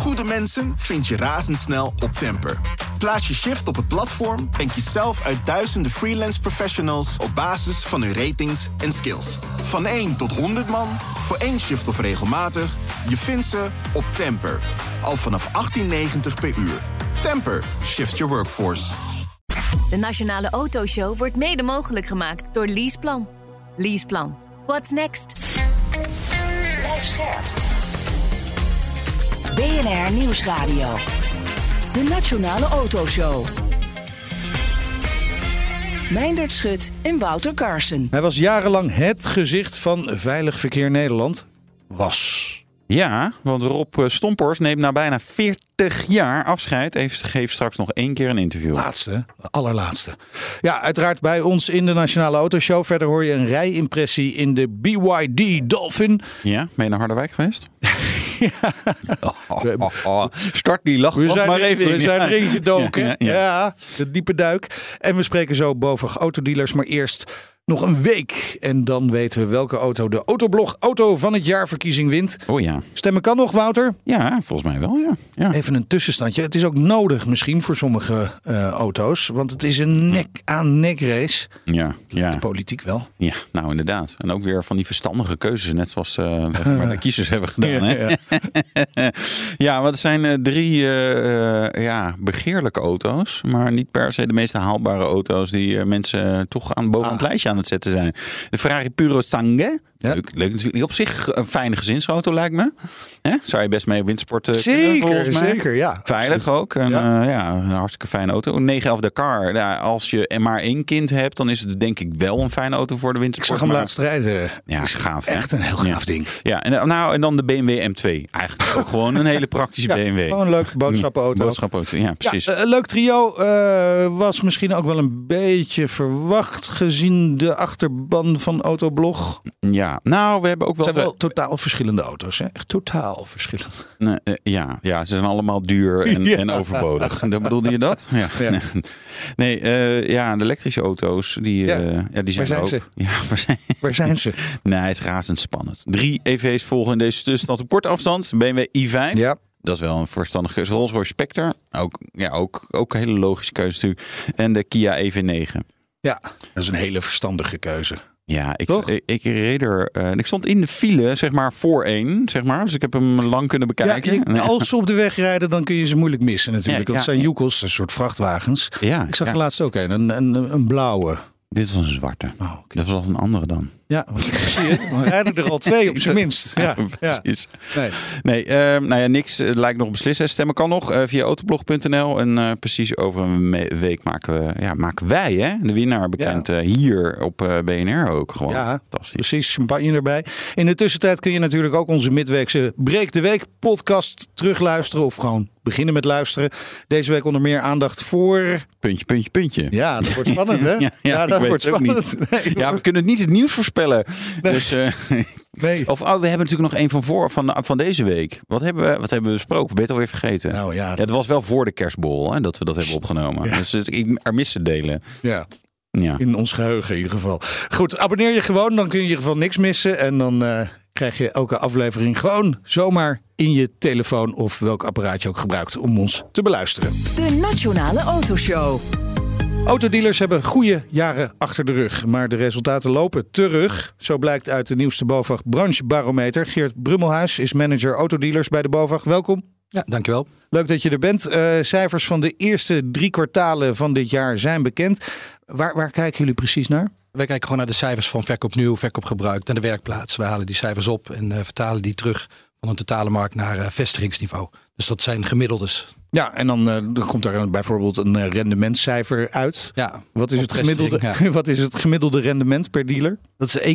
goede mensen vind je razendsnel op Temper. Plaats je shift op het platform en kies zelf uit duizenden freelance professionals op basis van hun ratings en skills. Van 1 tot 100 man, voor één shift of regelmatig, je vindt ze op Temper. Al vanaf 18,90 per uur. Temper, shift your workforce. De Nationale Autoshow wordt mede mogelijk gemaakt door Leaseplan. Leaseplan. What's next? Blijf scherp. BNR Nieuwsradio. De Nationale Autoshow. Meindert Schut en Wouter Carson. Hij was jarenlang het gezicht van Veilig Verkeer Nederland. Was. Ja, want Rob eh, Stompers neemt na bijna 40 jaar afscheid. Geeft straks nog één keer een interview. Laatste, allerlaatste. Ja, uiteraard bij ons in de Nationale Autoshow. Verder hoor je een rijimpressie in de BYD Dolphin. Ja, ben je naar Harderwijk geweest? ja. Start die lach we zijn, maar even in. We zijn erin gedoken. Ja, Ja, ja. de diepe duik. En we spreken zo boven autodealers. Maar eerst nog een week. En dan weten we welke auto de Autoblog Auto van het jaar verkiezing wint. Oh ja. Stemmen kan nog, Wouter? Ja, volgens mij wel, ja. ja. Even een tussenstandje. Het is ook nodig misschien voor sommige eh, auto's. Want het is een nek-aan-nek race. Ja, ja. De politiek wel. Ja, nou inderdaad. En ook weer van die verstandige keuzes, net zoals uh, wat de kiezers hebben gedaan. Hè? Ja, Ja, want het zijn eh, drie ja, begeerlijke auto's, maar niet per se de meest haalbare auto's die mensen toch aan boven het lijstje aan het zetten zijn. De Ferrari Puro Sangue. Ja. Leuk, leuk natuurlijk. Op zich een fijne gezinsauto lijkt me. Zou je best mee op windsport eh, kunnen, Zeker, volgens mij. zeker, ja. Veilig ook. En, Ja. ja. ja, een hartstikke fijne auto. Een 911 Dakar. Ja, als je maar één kind hebt, dan is het denk ik wel een fijne auto voor de Ik windsport. zag hem maar- laatst rijden. Ja, Het is gaaf. hè? Echt een heel gaaf ding. Ja, en, nou, en dan de BMW M2. Eigenlijk ook gewoon een hele praktische BMW. Gewoon een leuke boodschappenauto. Boodschappenauto, ja, precies. Ja, een leuk trio eh, was misschien ook wel een beetje verwacht gezien de achterban van Autoblog. Ja, nou, we hebben ook Het wel... zijn wel totaal verschillende auto's. Hè? Echt totaal verschillend. Nee, eh, ja, ja, ze zijn allemaal duur en, Ja. en overbodig. Dan bedoelde je dat? Ja. Ja. Nee, eh, ja, de elektrische auto's, die, Ja. eh, ja, die zijn, zijn er ook. ze? Ja, waar zijn Waar zijn ze? Nee, het is razendspannend. Drie EV's volgen in deze tussenstand op korte afstand. BMW i5. Ja. Dat is wel een verstandige keuze. Rolls-Royce Spectre. Ook, ja, ook, ook een hele logische keuze natuurlijk. En de Kia EV9. ja, dat is een hele verstandige keuze. Ja, ik, ik, ik reed er. eh, ik stond in de file, zeg maar, voor één. Zeg maar. Dus ik heb hem lang kunnen bekijken. Ja, ik- als ze op de weg rijden, dan kun je ze moeilijk missen natuurlijk. Ja, Want het ja, zijn joekels, een soort vrachtwagens. ja, Ik zag er laatst ook een, een, een, een blauwe. Dit was een zwarte. Oh. Dat was een andere dan. Ja, zie je? Dan rijden er al twee op zijn minst. Ja, ja. precies. Nee. Nee, ehm, nou ja, niks eh, lijkt nog beslissen. Stemmen kan nog eh, via autoblog.nl. En eh, precies over een week maken, we, ja, maken wij hè, de winnaar bekend hier op BNR ook. Gewoon Ja, fantastisch. Precies, champagne erbij. In de tussentijd kun je natuurlijk ook onze midweekse Breek de Week podcast terugluisteren. Of gewoon beginnen met luisteren. Deze week onder meer aandacht voor... Puntje, puntje, puntje. Ja, dat wordt spannend hè? Ja, ja, dat weet het ook niet. Nee, Ja, we kunnen niet het nieuws voorspellen. Dus, eh, nee. of oh, we hebben natuurlijk nog één van voor van, van deze week. Wat hebben we, wat hebben we besproken? Ben je het alweer vergeten? Nou ja, Ja, dat was wel voor de kerstbol hè, dat we dat hebben opgenomen. Ja. Dus, dus ik er missen delen. ja, Ja. in ons geheugen in ieder geval. Goed, abonneer je gewoon, dan kun je in ieder geval niks missen. En dan eh, krijg je elke aflevering gewoon zomaar in je telefoon of welk apparaat je ook gebruikt om ons te beluisteren. De Nationale Autoshow. Autodealers hebben goede jaren achter de rug, maar de resultaten lopen terug. Zo blijkt uit de nieuwste BOVAG branchebarometer. Geert Brummelhuis is manager autodealers bij de BOVAG. Welkom. Ja, dankjewel. Leuk dat je er bent. Eh, cijfers van de eerste drie kwartalen van dit jaar zijn bekend. Waar, waar kijken jullie precies naar? Wij kijken gewoon naar de cijfers van verkoop nieuw, verkoop gebruikt naar de werkplaats. We halen die cijfers op en eh, vertalen die terug van een totale markt naar eh, vestigingsniveau. Dus dat zijn gemiddeldes. Ja, en dan, eh, komt er bijvoorbeeld een eh, rendementscijfer uit. Ja, Wat is, het gemiddelde, wat is het gemiddelde rendement per dealer? Dat is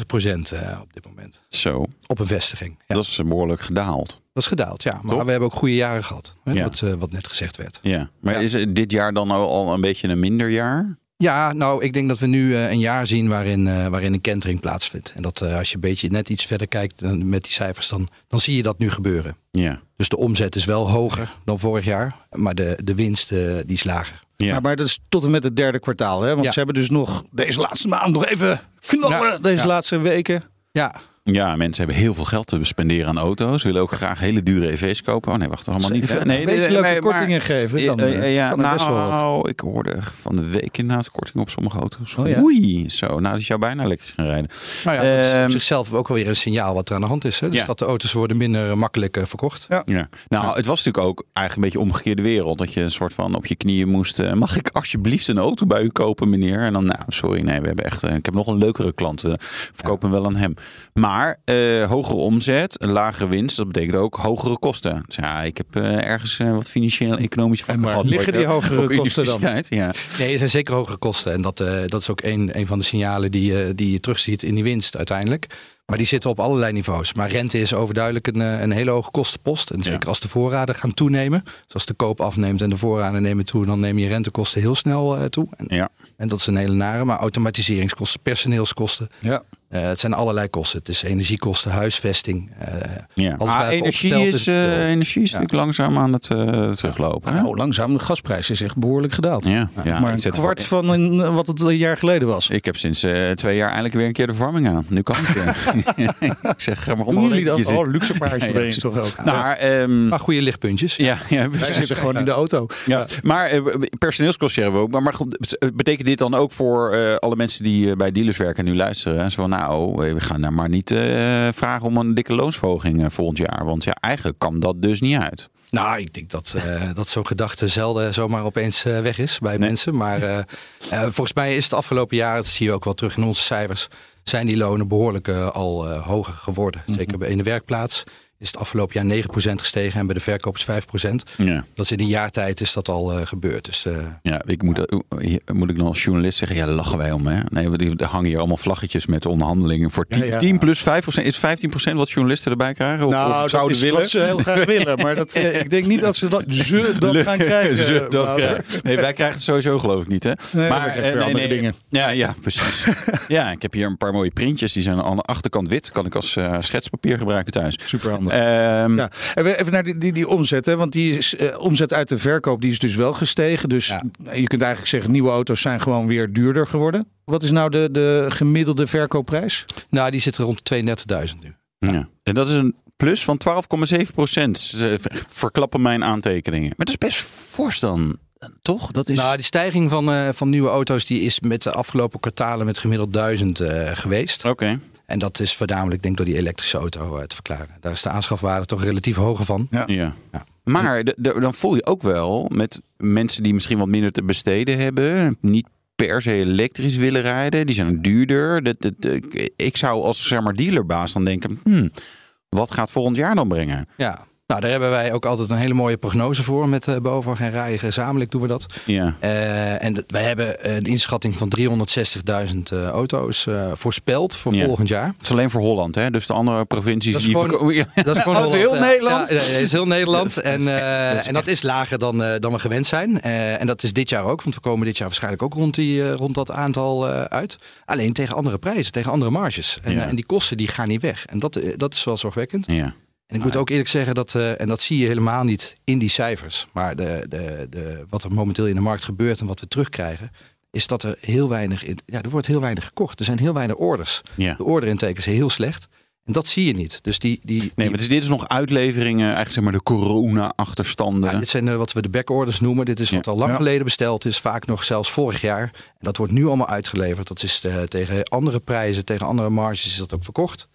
1,34 procent op dit moment. Zo, Op een vestiging. Ja, dat is behoorlijk gedaald. dat is gedaald, ja. Maar we hebben ook goede jaren gehad. Hè, Ja. wat, wat net gezegd werd. Ja. Maar Ja. is het dit jaar dan al een beetje een minder jaar? Ja, nou, ik denk dat we nu eh, een jaar zien waarin, eh, waarin een kentering plaatsvindt. En dat eh, als je een beetje net iets verder kijkt met die cijfers, dan, dan zie je dat nu gebeuren. Ja. Dus de omzet is wel hoger dan vorig jaar, maar de, de winst eh, die is lager. Ja. Maar, maar dat is tot en met het derde kwartaal. Hè? Want Ja. ze hebben dus nog deze laatste maand nog even knallen. Ja, Deze ja. laatste weken. Ja, Ja, mensen hebben heel veel geld te spenderen aan auto's. Willen ook graag hele dure EV's kopen. Oh nee, wacht, allemaal niet. Even Nee, een beetje nee, leuke nee, maar- kortingen geven. Dan, Eh, eh, eh, ja, kan best wel wat. nou, ik hoorde van de week inderdaad korting op sommige auto's. Oh ja? Oei, zo. Nou, dat zou bijna elektrisch gaan rijden. Nou ja, dat is Ehm, op zichzelf ook wel weer een signaal wat er aan de hand is. Hè? Dus Ja. dat de auto's worden minder eh, makkelijk eh, verkocht. Ja. Ja. Nou, het was natuurlijk ook eigenlijk een beetje omgekeerde wereld. Dat je een soort van op je knieën moest. eh, mag ik alsjeblieft een auto bij u kopen, meneer? En dan, nou, sorry, nee, we hebben echt. eh, ik heb nog een leukere klant. eh, verkoop hem wel aan hem. Maar eh, hogere omzet, een lagere winst, dat betekent ook hogere kosten. Dus ja, ik heb eh, ergens eh, wat financieel economisch van En waar gehad. liggen die hogere Op kosten dan? Ja. Nee, er zijn zeker hogere kosten. En dat, eh, dat is ook een, een van de signalen die, je- die je terugziet in die winst uiteindelijk. Maar die zitten op allerlei niveaus. Maar rente is overduidelijk een, een hele hoge kostenpost. En zeker Ja. als de voorraden gaan toenemen. Dus als de koop afneemt en de voorraden nemen toe, dan nemen je rentekosten heel snel eh, toe. En, Ja. en dat is een hele nare. Maar automatiseringskosten, personeelskosten. Ja. Eh, het zijn allerlei kosten. Het is energiekosten, huisvesting. eh, Ja. Alles Ah, bij elkaar energie, opgeteld is, het eh, energie is Ja. natuurlijk langzaam aan het eh, teruglopen. hè? Nou, langzaam. De gasprijs is echt behoorlijk gedaald. Ja, ja, maar een kwart van een, eh, wat het een jaar geleden was. Ik heb sinds eh, twee jaar eindelijk weer een keer de verwarming aan. Nu kan het weer. ik zeg, ga maar Doen onder jullie dat? Oh, luxe paardje Ja, ja, ben je toch ook. Maar, ehm, Maar goede lichtpuntjes. ja, ja, Wij zitten gewoon in de auto. Ja, maar eh, personeelskosten hebben we ook. Maar, maar goed, betekent dit dan ook voor eh, alle mensen die eh, bij dealers werken en nu luisteren? hè? Zo van, nou, eh, we gaan daar maar niet eh, vragen om een dikke loonsverhoging eh, volgend jaar. Want ja, eigenlijk kan dat dus niet uit. Nou, ik denk dat, dat zo'n gedachte zelden zomaar opeens weg is bij Nee. mensen. Maar volgens mij is het afgelopen jaar, dat zie je ook wel terug in onze cijfers, zijn die lonen behoorlijk eh, al hoger geworden. Zeker bij in de werkplaats is het afgelopen jaar 9% gestegen en bij de verkoop is 5%. Ja. Dat is in een jaar tijd is dat al eh, gebeurd. Dus eh, Ja, ik moet, eh, moet ik dan als journalist zeggen, ja, daar lachen wij om. Hè? Nee, want die- er hangen hier allemaal vlaggetjes met onderhandelingen voor 10, Ja, ja. 10 plus 5 procent. Is 15 procent wat journalisten erbij krijgen? Of, Nou, of dat zouden is willen? wat ze heel graag willen. Maar dat, ik denk niet dat ze dat, ze dat gaan krijgen. Ze dat krijgen. Nee, wij krijgen het sowieso geloof ik niet. Hè? Nee, krijgen eh, weer andere dingen. Ja, ja, precies. ja, ik heb hier een paar mooie printjes. Die zijn aan de achterkant wit. Kan ik als eh, schetspapier gebruiken thuis. Super handig. Ehm, Ja, en we- even naar die, die, die omzet. Hè? Want die is, eh, omzet uit de verkoop die is dus wel gestegen. Dus Ja. je kunt eigenlijk zeggen, nieuwe auto's zijn gewoon weer duurder geworden. Wat is nou de, de gemiddelde verkoopprijs? nou, die zit er rond 32.000 nu. ja. En dat is een plus van 12,7 procent. Verklappen mijn aantekeningen. Maar dat is best fors dan. Toch? Dat is... Nou, die stijging van, eh, van nieuwe auto's die is met de afgelopen kwartalen met gemiddeld 1000 eh, geweest. Oké. En dat is voornamelijk denk ik door die elektrische auto eh, te verklaren. Daar is de aanschafwaarde toch relatief hoger van. Ja. Ja. Ja. Maar de- de- dan voel je ook wel met mensen die misschien wat minder te besteden hebben, niet per se elektrisch willen rijden, die zijn duurder. Dat, dat, dat- ik zou als zeg maar dealerbaas dan denken, hmm, wat gaat volgend jaar dan brengen? Ja. Nou, daar hebben wij ook altijd een hele mooie prognose voor met uh, BOVAG en Rijden. Gezamenlijk doen we dat. Ja. Uh, en dat- wij hebben een inschatting van 360.000 uh, auto's uh, voorspeld voor Ja. volgend jaar. Het is alleen voor Holland, hè? Dus de andere provincies Dat is die gewoon- Ja. Dat is gewoon is heel eh, Nederland? Ja, is heel Nederland. Dat- en, dat is eh, dat en dat is lager dan, eh, dan we gewend zijn. Eh, en dat is dit jaar ook, want we komen dit jaar waarschijnlijk ook rond, die, eh, rond dat aantal eh, uit. Alleen tegen andere prijzen, tegen andere marges. En, eh, en die kosten die gaan niet weg. En dat, eh, dat is wel zorgwekkend. Ja. En ik moet ook eerlijk zeggen dat, eh, en dat zie je helemaal niet in die cijfers, maar de, de, de, wat er momenteel in de markt gebeurt en wat we terugkrijgen, is dat er heel weinig, in, ja, er wordt heel weinig gekocht. Er zijn heel weinig orders. Ja. De orderintake is heel slecht. En dat zie je niet. Dus die, die, Nee, die- maar dus dit is nog uitleveringen, eigenlijk zeg maar de corona-achterstanden. ja, dit zijn eh, wat we de backorders noemen. Dit is Ja. wat al lang Ja. geleden besteld is. Vaak nog zelfs vorig jaar. En dat wordt nu allemaal uitgeleverd. Dat is eh, tegen andere prijzen, tegen andere marges is dat ook verkocht.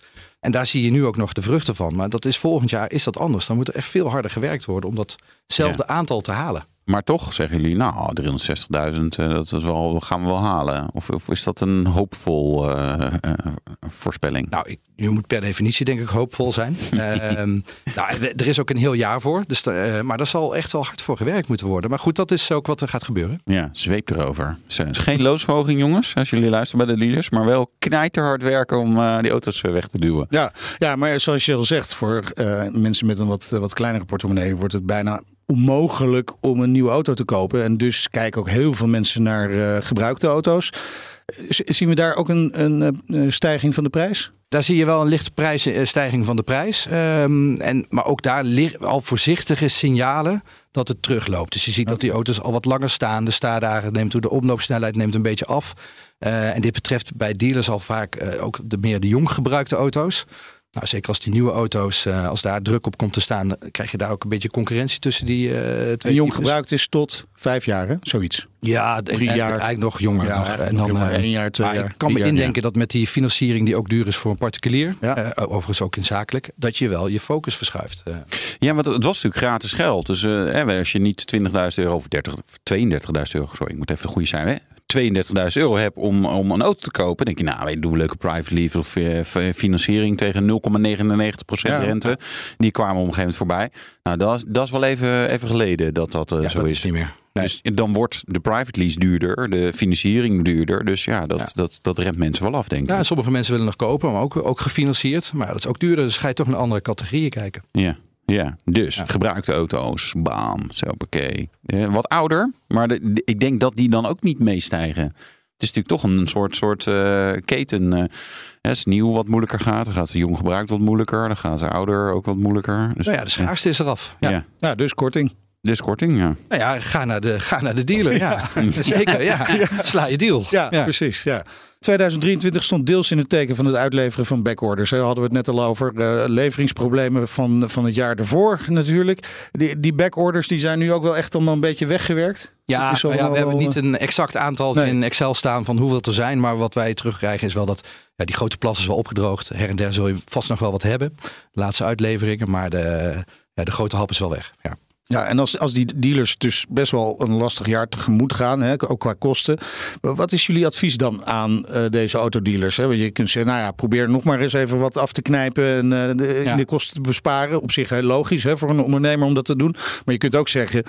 En daar zie je nu ook nog de vruchten van. Maar dat is volgend jaar is dat anders. Dan moet er echt veel harder gewerkt worden om datzelfde aantal te halen. Maar toch zeggen jullie, nou, 360.000, eh, dat is wel, gaan we wel halen. Of, of is dat een hoopvol eh, eh, voorspelling? Nou, ik, je moet per definitie denk ik hoopvol zijn. Ehm, nou, er is ook een heel jaar voor. Dus, eh, maar daar zal echt wel hard voor gewerkt moeten worden. Maar goed, dat is ook wat er gaat gebeuren. Ja, zweep erover. Dus, is geen loonsverhoging, jongens, als jullie luisteren bij de leaders. Maar wel knijterhard werken om eh, die auto's eh, weg te duwen. Ja, ja, maar zoals je al zegt, voor eh, mensen met een wat, wat kleinere portemonnee wordt het bijna onmogelijk om een nieuwe auto te kopen. En dus kijken ook heel veel mensen naar uh, gebruikte auto's. Zien we daar ook een, een, een, stijging van de prijs? Daar zie je wel een lichte prijsstijging van de prijs. Um, en, maar ook daar al voorzichtige signalen dat het terugloopt. Dus je ziet dat die auto's al wat langer staan. De staardagen neemt toe, de omloopsnelheid neemt een beetje af. Uh, en dit betreft bij dealers al vaak uh, ook de meer de jong gebruikte auto's. Nou, zeker als die nieuwe auto's, uh, als daar druk op komt te staan, dan krijg je daar ook een beetje concurrentie tussen die uh, twee. En jong gebruikt is tot vijf jaar, hè? zoiets. Ja, drie jaar. Eigenlijk nog jonger. Ja, nog. En dan jonger, één jaar, twee jaar. Ik kan me jaar, indenken dat met die financiering die ook duur is voor een particulier, ja. uh, overigens ook in zakelijk, dat je wel je focus verschuift. Ja, want het was natuurlijk gratis geld. Dus als je niet 20.000 euro of 30, 32.000 euro, sorry, ik moet even de goede zijn, hè? 32.000 euro heb om, om een auto te kopen, denk je, nou, we doen een leuke private lease of uh, financiering tegen 0,99% ja. rente. Die kwamen op een gegeven moment voorbij. Nou, dat, dat is wel even, even geleden dat dat uh, ja, zo dat is. is niet meer. Nee. Dus dan wordt de private lease duurder, de financiering duurder. Dus ja, dat, ja. dat, dat remt mensen wel af, denk ik. Ja, sommige mensen willen nog kopen, maar ook, ook gefinancierd. Maar dat is ook duurder, dus ga je toch naar andere categorieën kijken. Ja. Ja, dus ja. gebruikte auto's, bam, zo oké. Wat ouder, maar de, de, ik denk dat die dan ook niet meestijgen. Het is natuurlijk toch een soort, soort uh, keten. Uh, als nieuw wat moeilijker gaat, dan gaat de jong gebruikt wat moeilijker. Dan gaat de ouder ook wat moeilijker. Dus, nou ja, de schaarste is eraf. Ja, ja. ja dus korting. Dus korting, ja. Nou ja, ga naar de, ga naar de dealer. Ja, zeker. Ja. ja. Sla je deal. Ja, ja, precies. Ja. 2023 stond deels in het teken van het uitleveren van backorders. Daar hadden we het net al over. Uh, leveringsproblemen van, van het jaar ervoor natuurlijk. Die, die backorders die zijn nu ook wel echt allemaal een beetje weggewerkt. Ja, nou ja we hebben niet een exact aantal nee. in Excel staan van hoeveel er zijn. Maar wat wij terugkrijgen is wel dat ja, die grote plas is wel opgedroogd. Her en der zul je vast nog wel wat hebben. De laatste uitleveringen. Maar de, ja, de grote hap is wel weg. Ja. Ja, en als, als die dealers dus best wel een lastig jaar tegemoet gaan, hè, ook qua kosten. Wat is jullie advies dan aan uh, deze autodealers? Hè? Want je kunt zeggen, nou ja, probeer nog maar eens even wat af te knijpen en uh, de, ja. de, kosten te besparen. Op zich heel logisch hè, voor een ondernemer om dat te doen. Maar je kunt ook zeggen,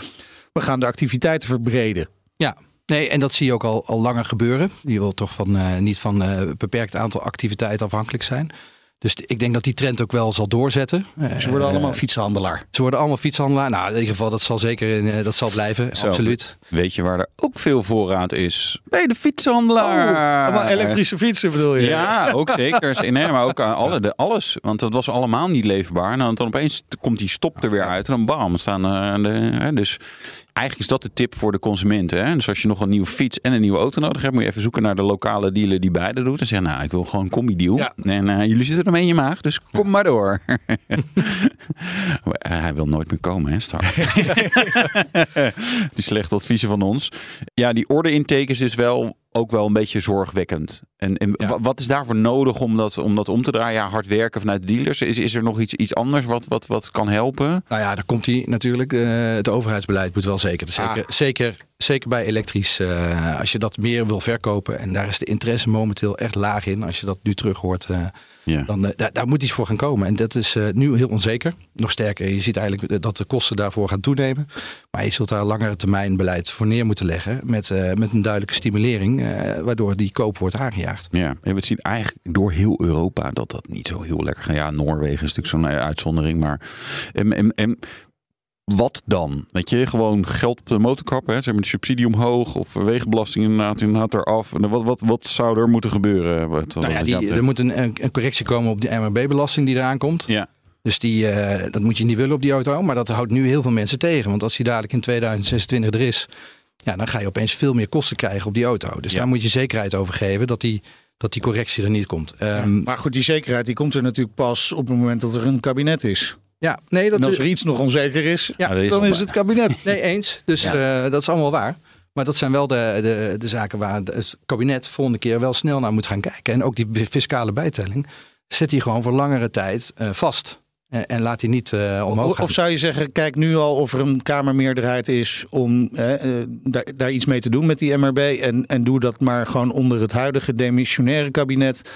we gaan de activiteiten verbreden. Ja, Nee, en dat zie je ook al, al langer gebeuren. Je wil toch van, uh, niet van een beperkt aantal activiteiten afhankelijk zijn. Dus ik denk dat die trend ook wel zal doorzetten. Ze worden allemaal uh, fietshandelaar. Ze worden allemaal fietshandelaar. Nou, in ieder geval, dat zal zeker in, dat zal blijven. Zo, absoluut. Weet je waar er ook veel voorraad is? Bij de fietshandelaar. Oh, allemaal elektrische fietsen bedoel je? Ja, ook zeker. Nee, maar ook alle, de, alles. Want dat was allemaal niet leefbaar. En dan, dan opeens komt die stop er weer uit. En dan bam, staan de, dus eigenlijk is dat de tip voor de consument. Hè? Dus als je nog een nieuwe fiets en een nieuwe auto nodig hebt, moet je even zoeken naar de lokale dealer die beide doet. En zeggen, nou, ik wil gewoon een combi-deal. Ja. En uh, jullie zitten ermee in je maag, dus kom ja. maar door. Hij wil nooit meer komen, hè, straks. die slechte adviezen van ons. Ja, die orde-intake is dus wel ook wel een beetje zorgwekkend. En, en ja. wat is daarvoor nodig om dat, om dat om te draaien? Ja, hard werken vanuit de dealers. Is, is er nog iets, iets anders wat, wat, wat kan helpen? Nou ja, daar komt hij natuurlijk. Uh, het overheidsbeleid moet wel zeker. Dus zeker, ah. zeker, zeker bij elektrisch. Uh, als je dat meer wil verkopen. En daar is de interesse momenteel echt laag in. Als je dat nu terug hoort. Uh, ja. Dan, daar, daar, moet iets voor gaan komen. En dat is nu heel onzeker. Nog sterker, je ziet eigenlijk dat de kosten daarvoor gaan toenemen. Maar je zult daar langere termijn beleid voor neer moeten leggen. Met, met een duidelijke stimulering. Waardoor die koop wordt aangejaagd. Ja, en we zien eigenlijk door heel Europa dat dat niet zo heel lekker gaat. Ja, Noorwegen is natuurlijk zo'n uitzondering, maar en, en, en wat dan? Weet je, gewoon geld op de motorkap, hè? Zeg maar de subsidie omhoog of wegenbelasting inderdaad, inderdaad eraf. En wat, wat, wat zou er moeten gebeuren? Wat, nou ja, die, er moet een, een correctie komen op die MRB-belasting die eraan komt. Ja. Dus die, uh, dat moet je niet willen op die auto. Maar dat houdt nu heel veel mensen tegen. Want als die dadelijk in 2026 er is, ja, dan ga je opeens veel meer kosten krijgen op die auto. Dus ja. daar moet je zekerheid over geven dat die, dat die correctie er niet komt. Um, ja, maar goed, die zekerheid die komt er natuurlijk pas op het moment dat er een kabinet is. Ja, nee, dat en als er iets nog onzeker is, ja, is dan is het kabinet. Nee, eens. Dus ja. uh, dat is allemaal waar. Maar dat zijn wel de, de, de zaken waar het kabinet volgende keer wel snel naar moet gaan kijken. En ook die fiscale bijtelling zet hij gewoon voor langere tijd uh, vast. En, en laat hij niet uh, omhoog of, gaan. of zou je zeggen, kijk nu al of er een Kamermeerderheid is om eh, daar, daar, iets mee te doen met die MRB. En, en doe dat maar gewoon onder het huidige demissionaire kabinet.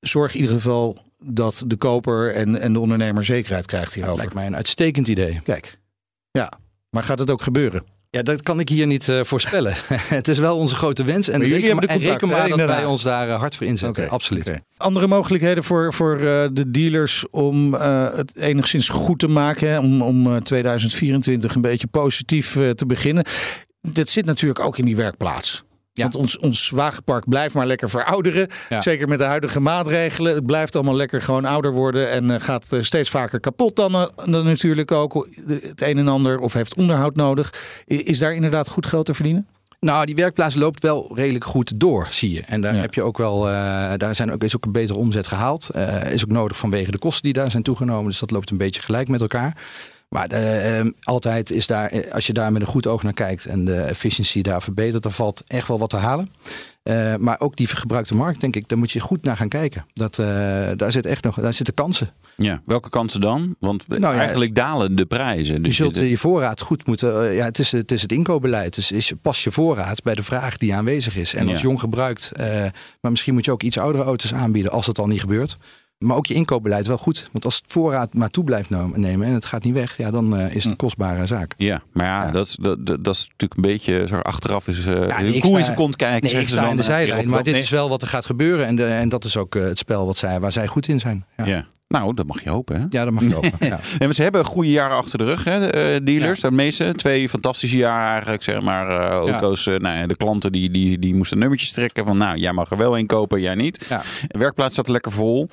Zorg in ieder geval dat de koper en, en de ondernemer zekerheid krijgt hierover. Dat lijkt mij een uitstekend idee. Kijk, ja. Maar gaat het ook gebeuren? Ja, dat kan ik hier niet uh, voorspellen. het is wel onze grote wens. En, jullie reken, hebben de en reken maar dat wij ons daar uh, hard voor inzetten. Absoluut. Andere mogelijkheden voor, voor uh, de dealers om het enigszins goed te maken. Hè? Om, om 2024 een beetje positief te beginnen. Dit zit natuurlijk ook in die werkplaats. Ja. Want ons, ons wagenpark blijft maar lekker verouderen. Ja. Zeker met de huidige maatregelen. Het blijft allemaal lekker gewoon ouder worden. En uh, gaat uh, steeds vaker kapot dan, uh, dan natuurlijk ook het een en ander. Of heeft onderhoud nodig. Is daar inderdaad goed geld te verdienen? Nou, die werkplaats loopt wel redelijk goed door, zie je. En daar ja. heb je ook wel, uh, daar zijn ook, is ook een betere omzet gehaald. Uh, is ook nodig vanwege de kosten die daar zijn toegenomen. Dus dat loopt een beetje gelijk met elkaar. Maar uh, altijd is daar, als je daar met een goed oog naar kijkt en de efficiëntie daar verbetert, dan valt echt wel wat te halen. Uh, maar ook die gebruikte markt, denk ik, daar moet je goed naar gaan kijken. Dat, uh, daar, zit echt nog, daar zitten kansen. Ja, welke kansen dan? Want nou, ja, eigenlijk dalen de prijzen. Dus je zult je, je voorraad goed moeten. ja, het is, het is het inkoopbeleid. Dus is, pas je voorraad bij de vraag die aanwezig is. En als ja. jong gebruikt, maar misschien moet je ook iets oudere auto's aanbieden als het al niet gebeurt. Maar ook je inkoopbeleid wel goed. Want als het voorraad maar toe blijft nemen en het gaat niet weg, ja, dan uh, is het een kostbare zaak. Ja, maar ja, ja. Dat, is, dat, dat, is natuurlijk een beetje zo achteraf is uh, ja, nee, koe in zijn kont kijken. Nee, ik sta in de zijlijn, maar dit nee. is wel wat er gaat gebeuren. En, de, en dat is ook uh, het spel wat zij, waar zij goed in zijn. Ja. Nou, dat mag je hopen. Hè? Ja, dat mag je hopen. Ja. en ze hebben goede jaren achter de rug, hè, de, dealers. De meeste. Twee fantastische jaren eigenlijk, zeg maar. Uh, auto's, ja. uh, nou de klanten die, die, die moesten nummertjes trekken van... nou, jij mag er wel in kopen, jij niet. De werkplaats staat lekker vol.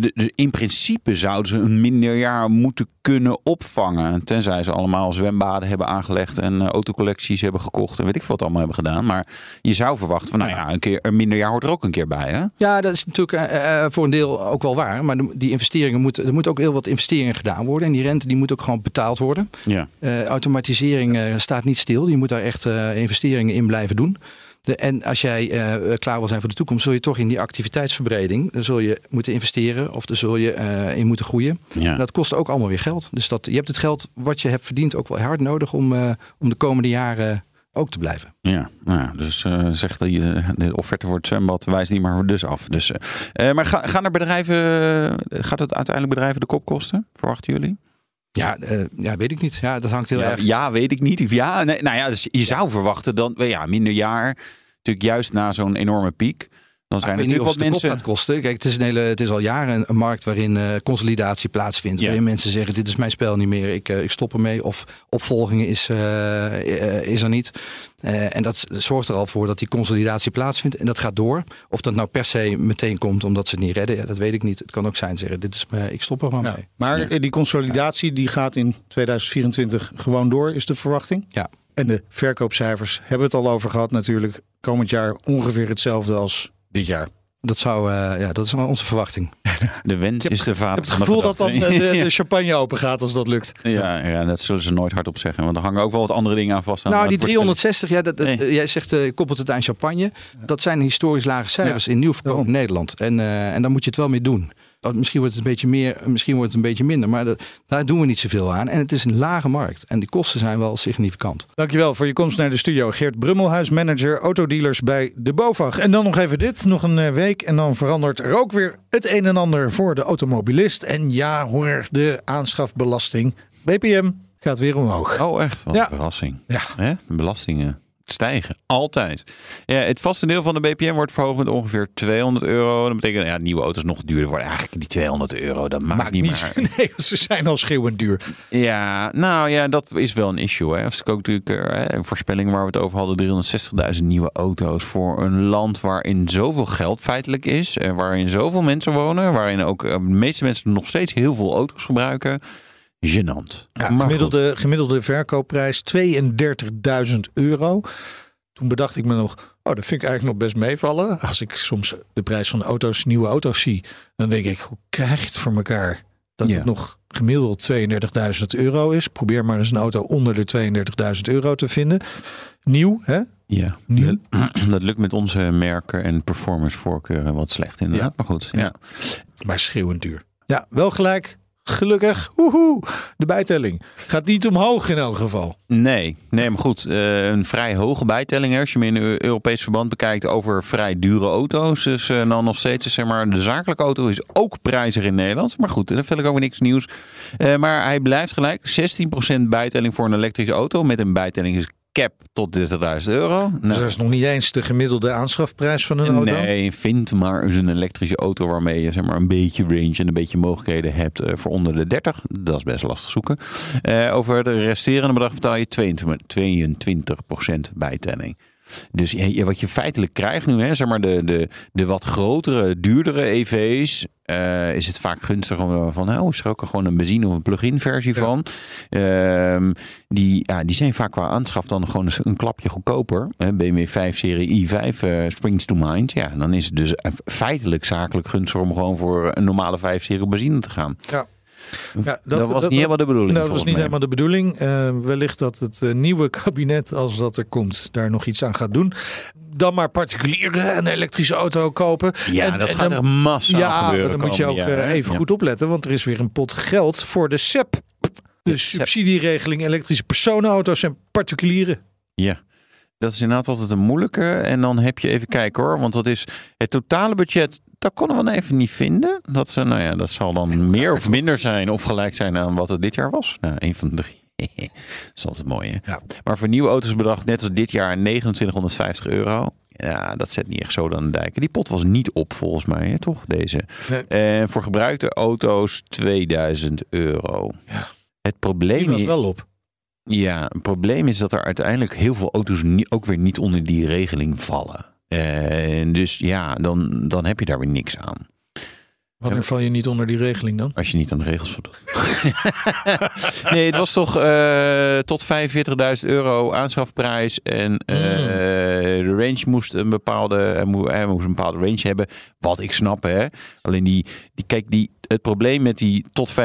Dus in principe zouden ze een minderjaar moeten kunnen opvangen. Tenzij ze allemaal zwembaden hebben aangelegd en uh, autocollecties hebben gekocht en weet ik veel wat allemaal hebben gedaan. Maar je zou verwachten van nou ja, een, keer, een minderjaar hoort er ook een keer bij. Hè? Ja, dat is natuurlijk uh, voor een deel ook wel waar. Maar die investeringen moeten, er moet ook heel wat investeringen gedaan worden. En die rente die moet ook gewoon betaald worden. Ja. Uh, automatisering staat niet stil. Je moet daar echt investeringen in blijven doen. De, en als jij klaar wil zijn voor de toekomst, zul je toch in die activiteitsverbreding, dan zul je moeten investeren of daar zul je in moeten groeien. Ja. Dat kost ook allemaal weer geld. Dus dat, je hebt het geld wat je hebt verdiend ook wel hard nodig om, om de komende jaren ook te blijven. Ja, nou ja dus uh, zegt dat je de offerte voor het zwembad wijst niet maar dus af. Dus, uh, maar ga, gaan er bedrijven, gaat het uiteindelijk bedrijven de kop kosten, verwachten jullie? Ja, uh, ja, weet ik niet. Ja, dat hangt heel ja, erg. Ja, weet ik niet. Ja, nee, nou ja, dus je zou verwachten dan, ja, minder jaar. Natuurlijk juist na zo'n enorme piek. Dan zijn er natuurlijk wat mensen. gaat kosten. Kijk, het is, een hele, het is al jaren een, een markt waarin uh, consolidatie plaatsvindt. Ja. Waarin mensen zeggen: Dit is mijn spel niet meer, ik, uh, ik stop ermee. Of opvolging is, uh, is er niet. en dat zorgt er al voor dat die consolidatie plaatsvindt. En dat gaat door. Of dat nou per se meteen komt omdat ze het niet redden, ja, dat weet ik niet. Het kan ook zijn zeggen: Dit is, ik stop er gewoon ja. mee. Maar ja. die consolidatie die gaat in 2024 gewoon door, is de verwachting? Ja. En de verkoopcijfers hebben we het al over gehad natuurlijk. Komend jaar ongeveer hetzelfde als dit jaar. Dat, zou, uh, ja, dat is onze verwachting. De wens is de vader. Ik heb het gevoel dat dan de, de, champagne open gaat als dat lukt. Ja, ja, dat zullen ze nooit hardop zeggen. Want er hangen ook wel wat andere dingen aan vast. Aan nou, die 360, ja, dat, nee. jij zegt, uh, koppelt het aan champagne. Dat zijn historisch lage cijfers ja. in nieuwverkoop in Nederland. En, uh, en daar moet je het wel mee doen. Misschien wordt het een beetje meer, misschien wordt het een beetje minder. Maar dat, daar doen we niet zoveel aan. En het is een lage markt. En die kosten zijn wel significant. Dankjewel voor je komst naar de studio. Geert Brummelhuis, manager autodealers bij de BOVAG. En dan nog even dit. Nog een week. En dan verandert er ook weer het een en ander voor de automobilist. En ja hoor, de aanschafbelasting. BPM gaat weer omhoog. Oh echt? Wat ja. een verrassing. Ja. Hè? Belastingen stijgen. Altijd. Ja, het vaste deel van de BPM wordt verhoogd met ongeveer 200 euro. Dat betekent ja, nieuwe auto's nog duurder worden. Eigenlijk die 200 euro, dat maakt, maakt niet meer. Nee, ze zijn al schreeuwend duur. Ja, nou ja, dat is wel een issue. Hè. Als ik ook natuurlijk hè, een voorspelling waar we het over hadden. 360.000 nieuwe auto's voor een land waarin zoveel geld feitelijk is. En waarin zoveel mensen wonen. Waarin ook de meeste mensen nog steeds heel veel auto's gebruiken. Genant. Ja, gemiddelde, gemiddelde verkoopprijs 32.000 euro. Toen bedacht ik me nog, oh, dat vind ik eigenlijk nog best meevallen. Als ik soms de prijs van de auto's, nieuwe auto's zie, dan denk ik, hoe krijg je het voor elkaar? Dat ja. het nog gemiddeld 32.000 euro is. Probeer maar eens een auto onder de 32.000 euro te vinden. Nieuw, hè? Ja, Nieuw. dat lukt met onze merken en performance voorkeuren wat slecht inderdaad. Ja. Maar goed, ja. ja. Maar schreeuwend duur. Ja, wel gelijk. Gelukkig, woehoe, de bijtelling gaat niet omhoog in elk geval. Nee, nee maar goed, uh, een vrij hoge bijtelling. Als je hem in Europees verband bekijkt over vrij dure auto's. Dus uh, dan nog steeds, zeg maar, de zakelijke auto is ook prijzig in Nederland. Maar goed, dat vind ik ook weer niks nieuws. Uh, maar hij blijft gelijk, 16% bijtelling voor een elektrische auto. Met een bijtelling is cap tot 30.000 euro. Dus dat is nog niet eens de gemiddelde aanschafprijs van een auto. Nee, vind maar eens een elektrische auto waarmee je zeg maar, een beetje range en een beetje mogelijkheden hebt eh, voor onder de 30. Dat is best lastig zoeken. Eh, over de resterende bedrag betaal je 22, 22% bijtelling. Dus je- wat je feitelijk krijgt nu, hè, zeg maar de, de, de wat grotere, duurdere EV's, eh, is het vaak gunstig om van, oh, is er ook gewoon een benzine of een plug-in versie Ja. van. Ehm, die, ja, die zijn vaak qua aanschaf dan gewoon een, een klapje goedkoper. Hè, BMW 5 serie i5 eh, springs to mind. Ja, dan is het dus eh, feitelijk zakelijk gunstig om gewoon voor een normale 5 serie benzine te gaan. Ja. Ja, Dat, was niet helemaal de bedoeling. Dat was niet mij. helemaal de bedoeling. Eh, wellicht dat het eh, nieuwe kabinet, als dat er komt, daar nog iets aan gaat doen. Dan maar particulieren een elektrische auto kopen. Ja, En- dat en gaat dan- er massaal Ja, gebeuren. dan moet je ook eh, jaren. even Ja. goed opletten, want er is weer een pot geld voor de SEP. De subsidieregeling elektrische personenauto's en particulieren. Ja, dat is inderdaad altijd een moeilijke. En dan heb je even kijken hoor, want dat is het totale budget. Dat konden we dan even niet vinden. Dat, ze, nou ja, dat zal dan meer of minder zijn of gelijk zijn aan wat het dit jaar was. Nou, een van de drie. dat is altijd mooi hè. Ja. Maar voor nieuwe auto's bedrag net als dit jaar 2950 euro. Ja, dat zet niet echt zo aan de dijken. Die pot was niet op volgens mij, hè, toch? Deze. Nee. En voor gebruikte auto's 2000 euro. Ja. Het probleem Die was is- wel op. ja, het probleem is dat er uiteindelijk heel veel auto's ook weer niet onder die regeling vallen. En dus ja, dan, dan heb je daar weer niks aan. Wanneer val je niet onder die regeling dan? Als je niet aan de regels voldoet. nee, het was toch eh, tot 45.000 euro aanschafprijs. En eh, de range moest een bepaalde, hij moest, hij moest een bepaalde range hebben. Wat ik snap, hè. Alleen die, die kijk, die, het probleem met die tot 45.000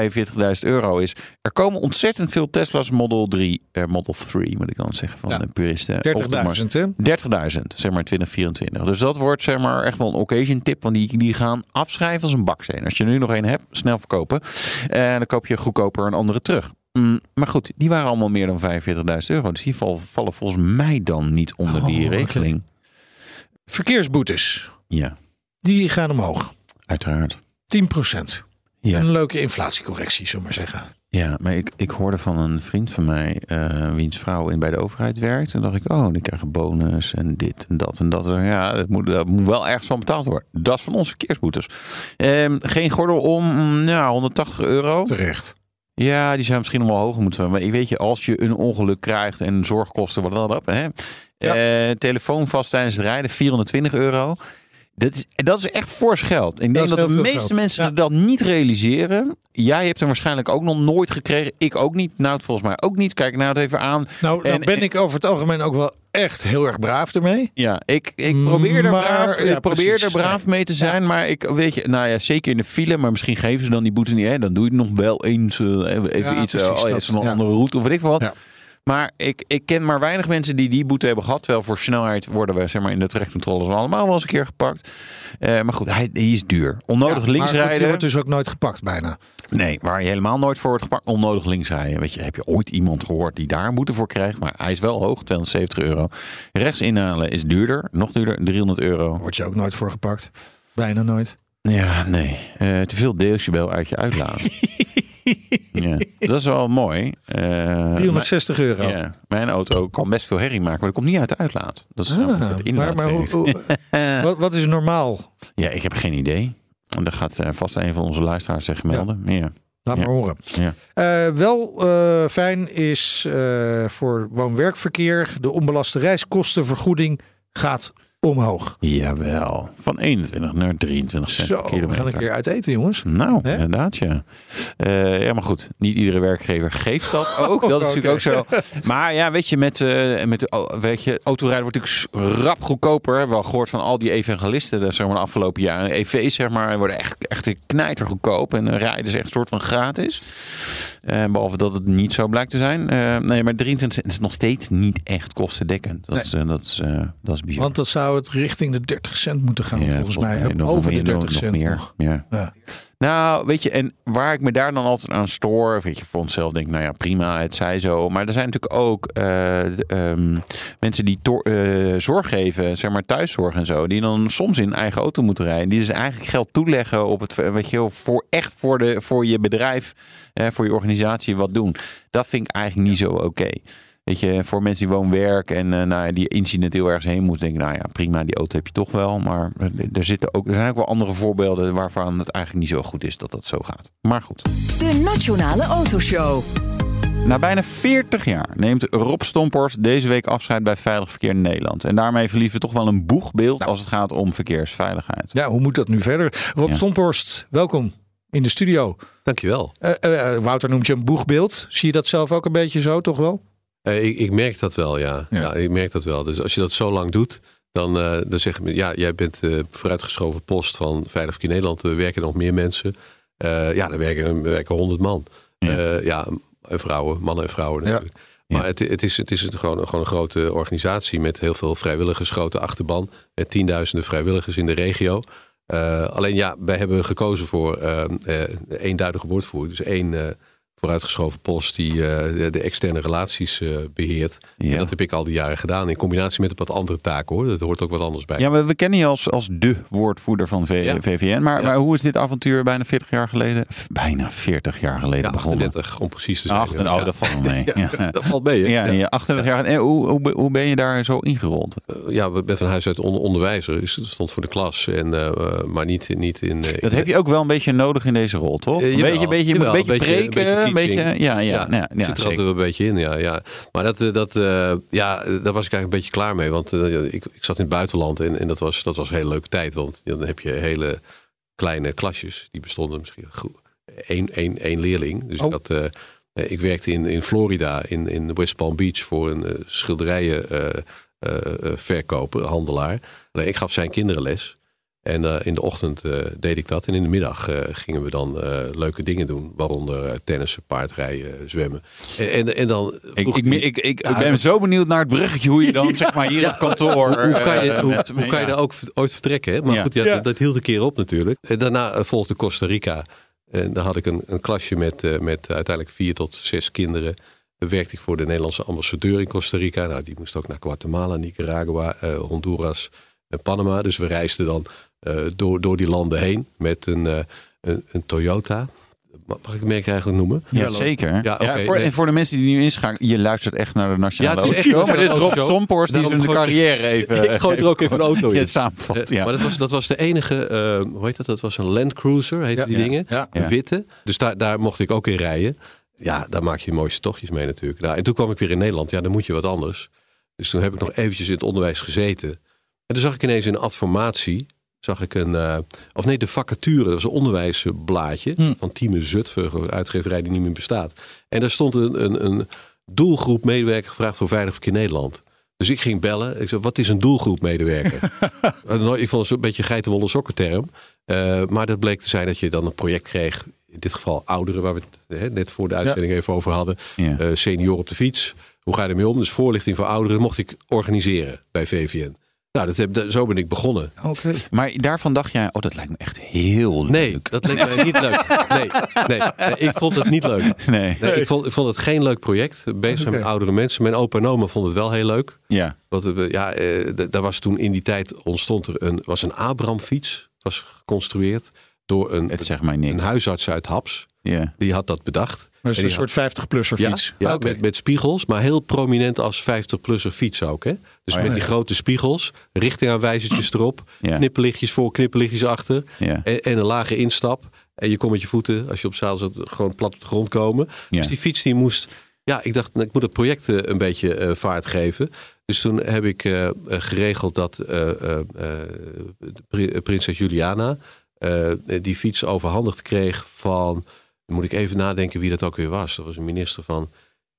euro is... er komen ontzettend veel Tesla's Model 3, eh, Model 3 moet ik dan zeggen van Ja. de puristen. op de markt. 30.000 hè? 30.000, zeg maar 2024. Dus dat wordt zeg maar echt wel een occasion tip. Want die, die gaan afschrijven als een baksteen. Als je er nu nog één hebt, snel verkopen. En dan koop je goedkoper een andere terug. Mm, maar goed, die waren allemaal meer dan 45.000 euro. Dus die val- vallen volgens mij dan niet onder die Oh, regeling. Verkeersboetes. Ja, Die gaan omhoog. uiteraard. 10%. Ja. Een leuke inflatiecorrectie, zullen we maar zeggen. Ja, maar ik, ik hoorde van een vriend van mij, eh, wiens vrouw in bij de overheid werkt. En dacht ik, oh, die krijgen bonus en dit en dat en dat. Ja, dat moet, dat moet wel ergens van betaald worden. Dat is van onze verkeersboetes. Ehm, geen gordel om, mm, ja, 180 euro. Terecht. Ja, die zijn misschien nog wel hoger moeten zijn. Maar ik weet je, als je een ongeluk krijgt en zorgkosten, wat wel dat, hè? Eh, telefoon vast tijdens het rijden, 420 euro. Dat is, dat is echt fors geld. Ik denk dat, de meeste geld. mensen Ja. dat niet realiseren. Jij hebt hem waarschijnlijk ook nog nooit gekregen. Ik ook niet. Nou, het volgens mij ook niet. Kijk nou het even aan. Nou, nou En- ben ik over het algemeen ook wel echt heel erg braaf ermee. Ja, ik, ik probeer er Maar- braaf, ja, probeer er braaf mee te zijn. Maar ik weet je, nou ja, zeker in de file. Maar misschien geven ze dan die boete niet. Hè? Dan doe je het nog wel eens. eh, even iets. eh, oh, is er nog een ja. andere route of weet ik veel wat. Maar ik, ik ken maar weinig mensen die die boete hebben gehad. Terwijl voor snelheid worden we zeg maar, in de trajectcontroles allemaal wel eens een keer gepakt. Eh, maar goed, hij, hij is duur. Onnodig Ja, links maar goed, wordt dus ook nooit gepakt bijna. Nee, waar je helemaal nooit voor wordt gepakt. Onnodig links rijden. Weet je, heb je ooit iemand gehoord die daar een boete voor krijgt? Maar hij is wel hoog, 270 euro. Rechts inhalen is duurder. Nog duurder, 300 euro. Word je ook nooit voor gepakt. Bijna nooit. Ja, nee. Eh, te veel decibel uit je uitlaat. ja, dat is wel mooi. Eh, 360 euro. maar- ja, mijn auto kan best veel herrie maken, maar dat komt niet uit de uitlaat. Dat is Ah, het maar, maar hoe, inlaatwerk. hoe- wat, wat is normaal? Ja, ik heb geen idee. En dat gaat eh, vast een van onze luisteraars zich melden. Ja. Laat Ja. maar horen. Ja. Eh, wel eh, fijn is eh, voor woon-werkverkeer de onbelaste reiskostenvergoeding gaat omhoog. Jawel. Van 21 naar 23 cent Zo, we gaan een keer uit eten, jongens. Nou, inderdaad, ja. Eh, ja, maar goed. Niet iedere werkgever geeft dat ook. Dat is natuurlijk ook zo. Maar ja, weet je, met, eh met oh, weet je, autorijden wordt natuurlijk rap goedkoper. We hebben wel gehoord van al die evangelisten de, zeg maar, de afgelopen jaren. EV's, zeg maar, worden echt, echt knijter goedkoop. En rijden ze echt een soort van gratis. Eh, behalve dat het niet zo blijkt te zijn. Nee, maar 23 cent is nog steeds niet echt kostendekkend. Dat, Nee. is, dat, is, dat is bizar. Want dat zou het richting de 30 cent moeten gaan, Ja, volgens mij. Over meer, de nog- 30 nog cent meer. nog. Ja. Ja. Nou, weet je, en waar ik me daar dan altijd aan stoor, weet je, voor onszelf denk ik, nou ja, prima, het zij zo. Maar er zijn natuurlijk ook eh, ehm, mensen die eh, zorg geven, zeg maar thuiszorg en zo, die dan soms in eigen auto moeten rijden. Die dus eigenlijk geld toeleggen op het, weet je, voor echt voor, de, voor je bedrijf, eh, voor je organisatie wat doen. Dat vind ik eigenlijk niet zo oké. Weet je, voor mensen die woon-werk en uh, nou ja, die incidenteel ergens heen moeten denken, nou ja, prima, die auto heb je toch wel. Maar er, zitten ook, er zijn ook wel andere voorbeelden waarvan het eigenlijk niet zo goed is dat dat zo gaat. Maar goed. De Nationale Autoshow. Na bijna 40 jaar neemt Rob Stomporst deze week afscheid bij Veilig Verkeer Nederland. En daarmee verliezen we toch wel een boegbeeld als het gaat om verkeersveiligheid. Ja, hoe moet dat nu verder? Rob Stomporst, welkom in de studio. Dankjewel. Uh, uh, Wouter noemt je een boegbeeld. Zie je dat zelf ook een beetje zo, toch wel? Uh, ik, ik, merk dat wel, ja. ja. ik merk dat wel. Dus als je dat zo lang doet, dan, dan zeg je, ja, jij bent vooruitgeschoven post van Veilig Verkeer Nederland. Er werken nog meer mensen. ja, er werken, er werken 100 man. Ja. ja, vrouwen, mannen en vrouwen natuurlijk. Maar het, het, is, het is gewoon, gewoon een grote organisatie met heel veel vrijwilligers, grote achterban. En tienduizenden vrijwilligers in de regio. Uh, alleen ja, wij hebben gekozen voor uh, uh, eenduidige woordvoering. Dus één vooruitgeschoven post die uh, de, externe relaties uh, beheert. Ja. En dat heb ik al die jaren gedaan in combinatie met een wat andere taken hoor. Dat hoort ook wat anders bij. Ja, maar we kennen je als, als de woordvoerder van v ja. VVN. Maar, ja. maar, hoe is dit avontuur bijna 40 jaar geleden, bijna 40 jaar geleden begonnen? 38 om precies te zijn. 8, oh, dat valt mee. dat valt mee. Hè? Ja, ja. 38 jaar. En hoe, hoe, hoe ben je daar zo ingerold? Uh, ja, we ben van huis uit on onderwijzer. Dus dat stond voor de klas. En, maar niet, niet in... dat heb je ook wel een beetje nodig in deze rol, toch? een beetje, beetje, een beetje preken. Een beetje, ja, ja, ja, ja, ja, zit er altijd wel een beetje in. Ja, ja. Maar dat, eh, dat, uh, ja, daar was ik eigenlijk een beetje klaar mee. Want uh, ik, ik zat in het buitenland en, en dat, was, dat was een hele leuke tijd. Want dan heb je hele kleine klasjes. Die bestonden misschien één, één, één leerling. Dus oh. ik, had, uh, ik werkte in, in Florida, in, in West Palm Beach, voor een schilderijen verkoper, handelaar. Ik gaf zijn kinderen les. En uh, in de ochtend uh, deed ik dat. En in de middag uh, gingen we dan leuke dingen doen. Waaronder tennissen, paardrijden, zwemmen. En, en, en dan... Ik, ik, ik, ik, ben zo benieuwd naar het bruggetje. Hoe je dan zeg maar hier ja, op kantoor... Hoe, kan je, hoe, hoe kan je daar ook ooit vertrekken? Hè? Maar ja. goed, ja, dat, dat, hield een keer op natuurlijk. En daarna volgde Costa Rica. En daar had ik een, een klasje met, met uiteindelijk vier tot zes kinderen. Dan werkte ik voor de Nederlandse ambassadeur in Costa Rica. Nou, die moest ook naar Guatemala, Nicaragua, Honduras en Panama. Dus we reisden dan door, door die landen heen met een, uh, een, een, Toyota. Mag ik het merk eigenlijk noemen? Ja, zeker. Ja, okay, ja, voor, En voor de mensen die nu inschakelen, je luistert echt naar de Nationale ja, Auto. Maar dit is Rob Stomporst, die is in de carrière even... ik gooi er ook even een auto in. het samenvat, ja. Maar dat was, dat was de enige, uh, hoe heet dat? Dat was een Land Cruiser, heette die dingen. Ja. Witte. Dus daar, daar mocht ik ook in rijden. Ja, daar maak je de mooiste tochtjes mee natuurlijk. Nou, en toen kwam ik weer in Nederland. Ja, dan moet je wat anders. Dus toen heb ik nog eventjes in het onderwijs gezeten. En toen zag ik ineens een adformatie zag ik een, uh, of nee, de vacature, dat was een onderwijsblaadje hmm. van Team Zutphen, uitgeverij die niet meer bestaat. En daar stond een, een, een doelgroep medewerker gevraagd voor Veilig Verkeer Nederland. Dus ik ging bellen. Ik zei, wat is een doelgroep medewerker? ik vond het een beetje geitenwolle sokkenterm. Uh, maar dat bleek te zijn dat je dan een project kreeg. In dit geval ouderen, waar we het hè, net voor de uitzending even over hadden. Ja. Uh, senior op de fiets. Hoe ga je ermee om? Dus voorlichting voor ouderen mocht ik organiseren bij VVN. Nou, dat heb, zo ben ik begonnen. Oké. Maar daarvan dacht jij, oh, dat lijkt me echt heel leuk. Nee, dat leek mij niet leuk. Nee, nee, ik vond het niet leuk. Nee. nee ik, vond, ik vond het geen leuk project. Bezig met oudere mensen. Mijn opa en oma vond het wel heel leuk. Ja. Want ja, eh, daar was toen in die tijd ontstond er een, was een Abraham-fiets. Was geconstrueerd door een, het mij niks. een huisarts uit Haps. Ja. Die had dat bedacht. Maar is een soort 50-plusser fiets. Ja, ja met, met, spiegels, maar heel prominent als 50-plusser fiets ook. Hè? Dus oh, met die grote spiegels, richtingaanwijzertjes erop, knipperlichtjes voor, knipperlichtjes achter en, en, een lage instap. En je komt met je voeten, als je op zaal zit, gewoon plat op de grond komen. Dus die fiets die moest, ja, ik dacht, ik moet het project uh, een beetje uh, vaart geven. Dus toen heb ik uh, geregeld dat prinses Juliana die fiets overhandigd kreeg van dan moet ik even nadenken wie dat ook weer was. Dat was een minister van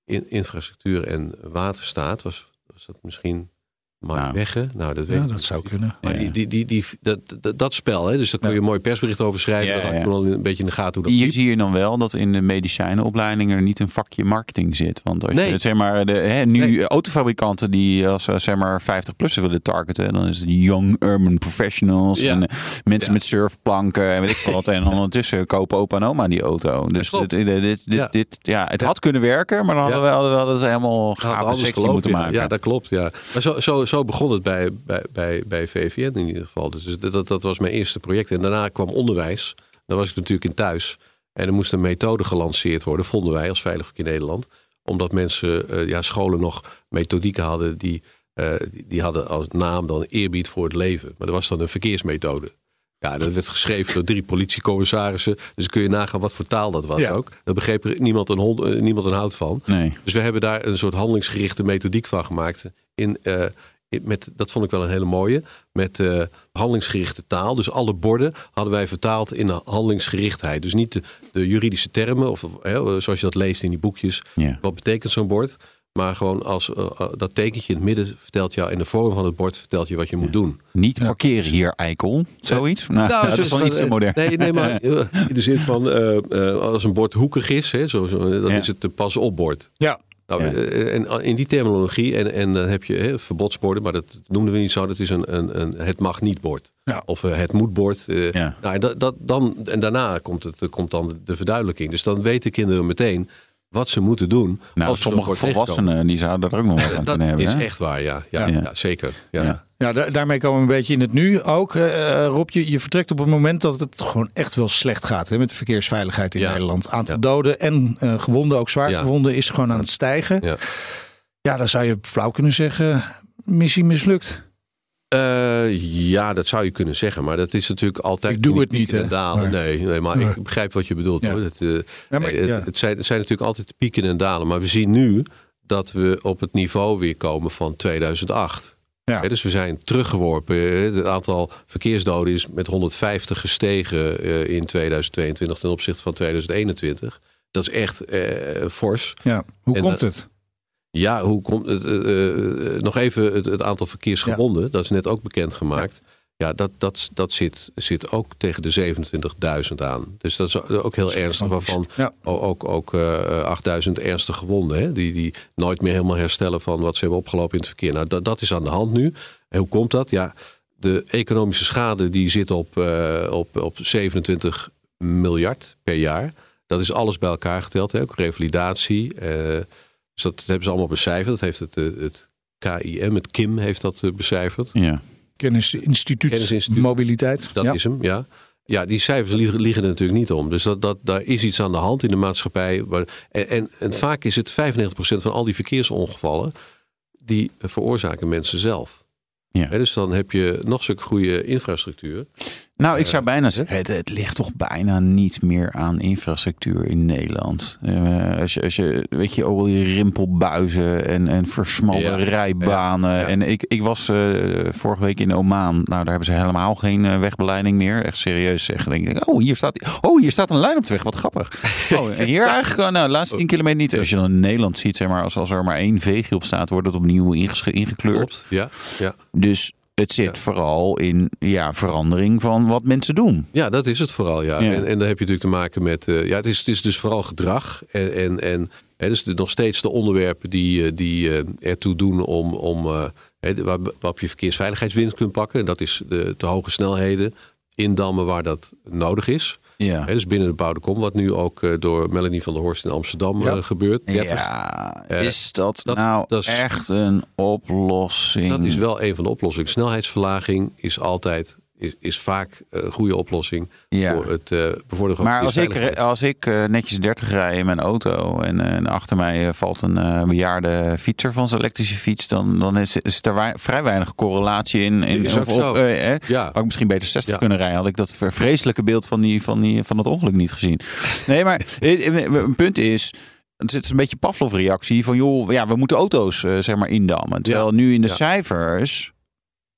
Infrastructuur en Waterstaat. Was, was dat misschien maar nou, Wegge? Nou, dat, weet ja, dat zou kunnen. Maar Die, die, die, die, dat, dat, dat spel, hè? dus daar kun je een mooi persbericht over schrijven. Ja, ja. Dan een beetje in de gaten hoe dat Hier zie je dan wel dat in de medicijnenopleiding er niet een vakje marketing zit. Want als nee. je, zeg maar, de, hè, nu autofabrikanten die als zeg maar 50-plussen willen targeten, dan is het young urban professionals en eh, mensen met surfplanken en weet ik wat. en ondertussen kopen opa en oma die auto. Dus dit, dit, dit, dit, ja, het had kunnen werken, maar dan hadden we, hadden we dat helemaal gave sectie moeten maken. Ja, dat klopt. Ja. Maar zo, zo zo begon het bij, bij, bij, bij VVN in ieder geval. Dus dat, dat was mijn eerste project. En daarna kwam onderwijs. Dan was ik natuurlijk in thuis. En er moest een methode gelanceerd worden, vonden wij als Veilig Verkeer Nederland. Omdat mensen, ja, scholen nog methodieken hadden die, die, die hadden als naam dan eerbied voor het leven. Maar dat was dan een verkeersmethode. Ja, dat werd geschreven door drie politiecommissarissen. Dus kun je nagaan wat voor taal dat was ook. Daar begreep niemand een, hond, niemand een hout van. Nee. Dus we hebben daar een soort handelingsgerichte methodiek van gemaakt. In, met, dat vond ik wel een hele mooie. Met uh, handelingsgerichte taal. Dus alle borden hadden wij vertaald in handelingsgerichtheid. Dus niet de, de juridische termen, of zoals je dat leest in die boekjes. Wat betekent zo'n bord? Maar gewoon als uh, dat tekentje in het midden vertelt jou, in de vorm van het bord vertelt je wat je moet doen. Niet parkeren hier, eikel. Zoiets? Nou, nou dat is wel iets te modern. Nee, nee maar in de zin van als een bord hoekig is, hè, zo, zo dan is het een pas op bord. Ja. Nou, eh, en in die terminologie, en, en dan heb je hè, verbodsborden, maar dat noemden we niet zo. Dat is een, een, een het mag niet bord. Ja. Of uh, het moet bord. Uh, ja. nou, dat, dat, dan, en daarna komt, het, komt dan de verduidelijking. Dus dan weten kinderen meteen wat ze moeten doen. Nou, als sommige volwassenen die zouden er ook nog wat aan kunnen hebben. Dat is echt waar, ja. Ja, ja. zeker. Ja. Ja, daarmee komen we een beetje in het nu ook. Uh, Rob, je, je, vertrekt op het moment dat het gewoon echt wel slecht gaat hè, met de verkeersveiligheid in Nederland. Aantal doden en uh, gewonden, ook zwaar gewonden, is gewoon aan het stijgen. Ja. ja, dan zou je flauw kunnen zeggen, missie mislukt. Uh, ja, dat zou je kunnen zeggen, maar dat is natuurlijk altijd. Ik doe het niet, hè? Dalen. Nee, nee, maar ik begrijp wat je bedoelt. Hoor. Maar, het, het, zijn, het zijn natuurlijk altijd pieken en dalen, maar we zien nu dat we op het niveau weer komen van 2008. Ja. dus we zijn teruggeworpen. Het aantal verkeersdoden is met 150 gestegen uh, in 2022 ten opzichte van 2021. Dat is echt fors. Ja. Hoe en komt het? Ja, hoe komt het? Uh, nog even het, het, aantal verkeersgewonden. Ja. Dat is net ook bekendgemaakt. Ja, ja dat, dat, dat zit, zit ook tegen de 27.000 aan. Dus dat is ook heel ernstig. Waarvan ja. ook, ook uh, 8.000 ernstig gewonden. Hè? Die, die nooit meer helemaal herstellen van wat ze hebben opgelopen in het verkeer. Nou, dat, dat is aan de hand nu. En hoe komt dat? Ja, de economische schade die zit op, uh, op, op 27 miljard per jaar. Dat is alles bij elkaar geteld. Hè? Ook revalidatie. Uh, dus dat hebben ze allemaal becijferd. Dat heeft het, het KIM, het KIM heeft dat becijferd. Ja. Kennisinstituut, Kennisinstituut Mobiliteit. Dat ja. is hem, ja. Ja, die cijfers liggen, liggen er natuurlijk niet om. Dus dat, dat, daar is iets aan de hand in de maatschappij. En, en, en vaak is het 95% van al die verkeersongevallen... die veroorzaken mensen zelf. Ja. dus dan heb je nog zo'n goede infrastructuur. Nou, ik zou bijna zeggen, het, het, ligt toch bijna niet meer aan infrastructuur in Nederland. Uh, als, je, als je, weet je, al die rimpelbuizen en, en versmalde ja, rijbanen. Ja, ja. En ik, ik was uh, vorige week in Oman. Nou, daar hebben ze helemaal geen uh, wegbeleiding meer. Echt serieus zeggen. Denk ik, oh, hier staat, oh, hier staat een lijn op de weg. Wat grappig. Oh, en hier eigenlijk, nou, de laatste 10 kilometer niet. Als je dan in Nederland ziet, zeg maar, als, als er maar één veegje op staat, wordt het opnieuw ingekleurd. Klopt, ja. ja. Dus het zit ja. vooral in ja, verandering van wat mensen doen. Ja, dat is het vooral. Ja. ja. En, en dan heb je natuurlijk te maken met. Uh, ja, het is, het is dus vooral gedrag. En, en, en hè, dus de, nog steeds de onderwerpen die, die uh, ertoe doen om. om uh, hè, waar, waarop je verkeersveiligheidswinst kunt pakken. Dat is de te hoge snelheden. Indammen waar dat nodig is. Ja. Hè, dus binnen de bouwde kom, wat nu ook uh, door Melanie van der Horst in Amsterdam ja. uh, gebeurt. 30. Ja, is dat, dat nou dat is, echt een oplossing? Dat is wel een van de oplossingen. Snelheidsverlaging is altijd is, is vaak een goede oplossing ja. voor het uh, bevorderen van Maar als ik, als ik uh, netjes 30 rij in mijn auto en, uh, en achter mij valt een bejaarde fietser van zijn elektrische fiets, dan, dan is, is er wei vrij weinig correlatie in. in is of, of eh, ja. Had ik misschien beter 60 ja. kunnen rijden, had ik dat vreselijke beeld van, die, van, die, van dat ongeluk niet gezien. Nee, maar een punt is. Het is een beetje Pavlov-reactie van joh, ja, we moeten auto's zeg maar indammen. Terwijl ja. nu in de cijfers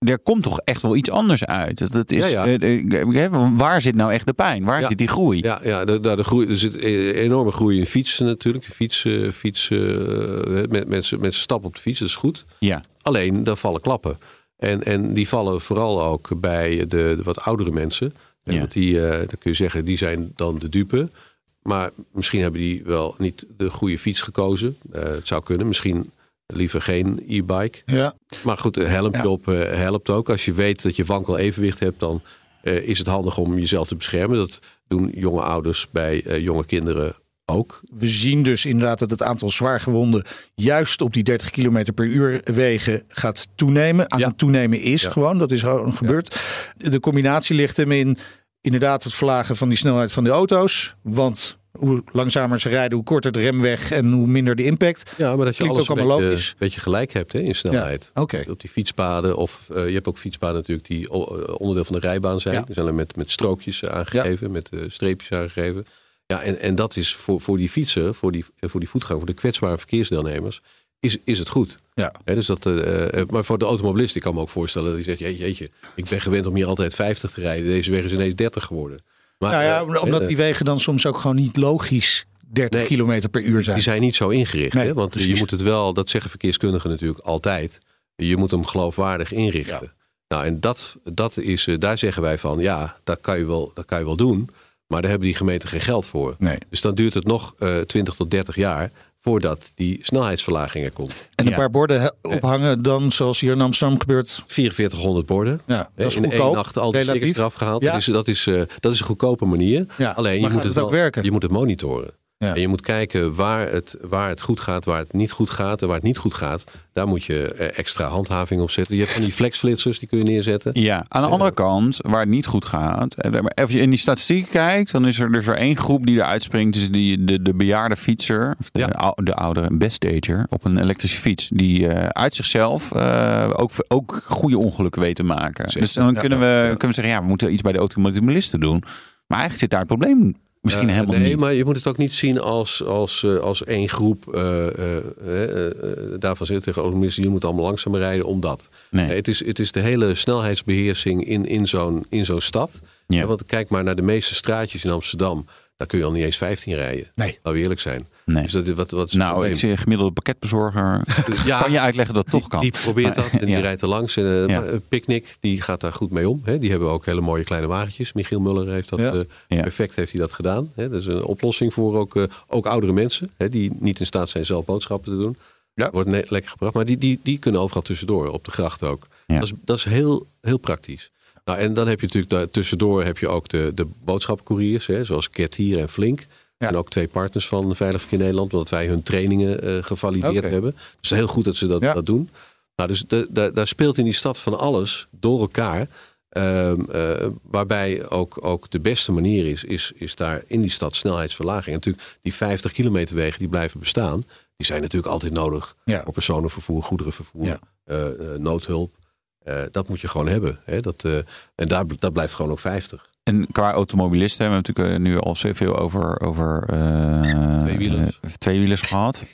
er komt toch echt wel iets anders uit. Dat is, ja, ja. waar zit nou echt de pijn? Waar ja. zit die groei? Ja, ja de, de, de groei, er zit een enorme groei in fietsen natuurlijk. Fietsen, fietsen, uh, mensen, mensen stappen op de fiets, dat is goed. Ja. Alleen, daar vallen klappen. En, en die vallen vooral ook bij de, de wat oudere mensen. Ja. Want die, uh, dan kun je zeggen, die zijn dan de dupe. Maar misschien hebben die wel niet de goede fiets gekozen. Uh, het zou kunnen. Misschien liever geen e-bike. Ja. Maar goed, een helmpje ja. op uh, helpt ook. Als je weet dat je wankel evenwicht hebt, dan uh, is het handig om jezelf te beschermen. Dat doen jonge ouders bij uh, jonge kinderen ook. We zien dus inderdaad dat het aantal zwaargewonden juist op die 30 km per uur wegen gaat toenemen. Aan Ja. het toenemen is Ja. gewoon, dat is gewoon gebeurd. De combinatie ligt hem in inderdaad het verlagen van die snelheid van de auto's. Want hoe langzamer ze rijden, hoe korter de remweg en hoe minder de impact. Ja, maar dat je Klinkt alles ook een beetje, gelijk hebt hè, in snelheid. Ja, oké. Op die fietspaden of eh, je hebt ook fietspaden natuurlijk die eh, onderdeel van de rijbaan zijn. Ja. Die zijn er met, met strookjes eh, aangegeven, met streepjes aangegeven. Ja, en, en dat is voor, voor die fietser, voor die, voor die voetganger, voor de kwetsbare verkeersdeelnemers, is, is het goed. Ja. Dus dat, maar voor de automobilist, ik kan me ook voorstellen dat hij zegt, "Jee, jeetje, ik ben gewend om hier altijd 50 te rijden. Deze weg is ineens 30 geworden. Maar, Nou ja, eh, omdat eh, die wegen dan soms ook gewoon niet logisch 30 Nee, kilometer per uur zijn. Die zijn niet zo ingericht. Nee, hè? Want precies. je moet het wel, dat zeggen verkeerskundigen natuurlijk altijd. Je moet hem geloofwaardig inrichten. Nou, en dat, dat is, eh, daar zeggen wij van, ja, dat kan, je wel, dat kan je wel doen. Maar daar hebben die gemeenten geen geld voor. Nee. Dus dan duurt het nog eh 20 tot 30 jaar voordat die snelheidsverlaging er komt. En een Ja. paar borden ophangen dan, zoals hier in Amsterdam gebeurt. 4400 borden. Ja, dat is in één goedkoop, nacht al die relatief. stickers eraf gehaald. Ja. Dat, is, dat, is, eh, dat is een goedkope manier. Ja, Alleen je moet het, het ook wel- werken? Je moet het monitoren. Ja. En je moet kijken waar het, waar het goed gaat, waar het niet goed gaat. En waar het niet goed gaat, daar moet je eh, extra handhaving op zetten. Je hebt van die flexflitsers, die kun je neerzetten. Ja, aan de andere kant, waar het niet goed gaat. eh, Als je in die statistiek kijkt, dan is er, is er één groep die eruit springt. Dus die, de, de bejaarde fietser, of de, Ja. ou- de oudere bestager op een elektrische fiets. Die eh, uit zichzelf ook, ook goede ongelukken weet te maken. Zeker. Dus dan kunnen, we, kunnen we zeggen, ja, we moeten iets bij de automobilisten doen. Maar eigenlijk zit daar het probleem misschien Eh, helemaal nee, niet. maar je moet het ook niet zien als, als, eh, als één groep. eh, eh, daarvan zit tegen automobilisten, je moet allemaal langzamer rijden omdat. Nee. Nee, het, is, het is de hele snelheidsbeheersing in, in zo'n in zo'n stad. Ja, want kijk maar naar de meeste straatjes in Amsterdam. Daar kun je al niet eens 15 rijden. Nee. Laten we eerlijk zijn. Nee. Dus dat, wat, wat is Nou, probleem? ik zie een gemiddelde pakketbezorger. Ja, kan je uitleggen dat het toch kan? Die probeert dat en die rijdt er langs. En, eh, Ja. Picnic, die gaat daar goed mee om. Hè. Die hebben ook hele mooie kleine wagentjes. Michiel Muller heeft dat Ja. eh, Ja. perfect heeft hij dat gedaan. Hè. Dat is een oplossing voor ook, eh, ook oudere mensen. Hè, die niet in staat zijn zelf boodschappen te doen. Ja. Wordt ne- lekker gebracht. Maar die, die, die kunnen overal tussendoor. Op de gracht ook. Ja. Dat is, dat is heel, heel praktisch. Nou, en dan heb je natuurlijk tussendoor heb je ook de, de boodschappencouriers. Hè, zoals Get Hier en Flink. Ja. En ook twee partners van Veilig Verkeer Nederland. Omdat wij hun trainingen eh, gevalideerd hebben. Dus heel goed dat ze dat, Ja. dat doen. Nou, dus de, de- daar speelt in die stad van alles door elkaar. Ehm, eh, waarbij ook, ook de beste manier is, is, is daar in die stad snelheidsverlaging. En natuurlijk, die 50 kilometer wegen die blijven bestaan, die zijn natuurlijk altijd nodig. Ja. Voor personenvervoer, goederenvervoer, eh, noodhulp. Eh, dat moet je gewoon hebben. Hè? Dat, eh, en daar, dat blijft gewoon ook 50. En qua automobilisten hebben we natuurlijk eh, nu al zoveel over, over eh, Tweewielers. tweewielers gehad.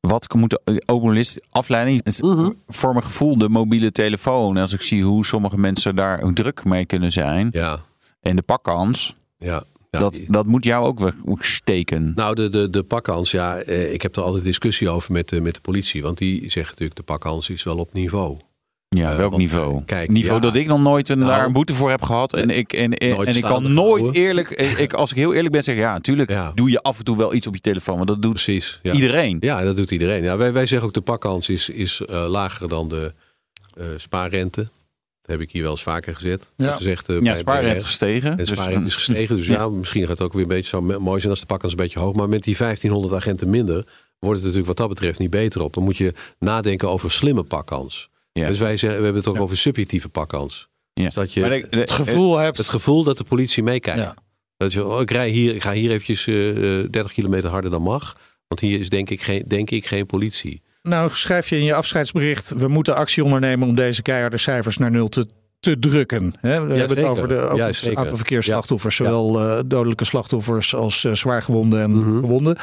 Wat moet de automobilist afleiding? Het is Mhm. Voor mijn gevoel de mobiele telefoon. Als ik zie hoe sommige mensen daar ook druk mee kunnen zijn. Ja, En de pakkans, ja. ja dat, die- dat moet jou ook weer steken. Nou, de, de, de pakkans, ja, eh, ik heb er altijd discussie over met, de met de politie. Want die zeggen natuurlijk, de pakkans is wel op niveau. Ja, welk niveau? eh, kijk, niveau ja. dat ik nog nooit een, Nou, daar een boete voor heb gehad. En ik, en, en, ik kan nooit eerlijk, ik, als ik heel eerlijk ben, zeg ja, natuurlijk Ja. doe je af en toe wel iets op je telefoon. Want dat doet Precies. Ja. iedereen. Ja, dat doet iedereen. Ja, wij, wij zeggen ook de pakkans is, is eh, lager dan de eh, spaarrente. Dat heb ik hier wel eens vaker gezet. Ja. gezegd, eh, Ja, spaarrente is gestegen. En Dus, spaarrente eh, is gestegen. Dus ja, misschien gaat het ook weer een beetje zo mooi zijn als de pakkans een beetje hoog. Maar met die 1500 agenten minder wordt het natuurlijk wat dat betreft niet beter op. Dan moet je nadenken over slimme pakkans. Ja. Dus wij zeggen, we hebben het ook over subjectieve pakkans. Ja. Dus dat je Maar de- de- Het gevoel hebt. het gevoel dat de politie meekijkt. Ja. Dat je, oh, ik, rij hier, ik ga hier eventjes eh, eh, 30 kilometer harder dan mag. Want hier is denk ik geen, denk ik geen politie. Nou, schrijf je in je afscheidsbericht: we moeten actie ondernemen om deze keiharde cijfers naar nul te, te drukken. Hè? We hebben het over, de, over Ja, het zeker. aantal verkeersslachtoffers, zowel eh, dodelijke slachtoffers als eh, zwaargewonden en Mhm. gewonden.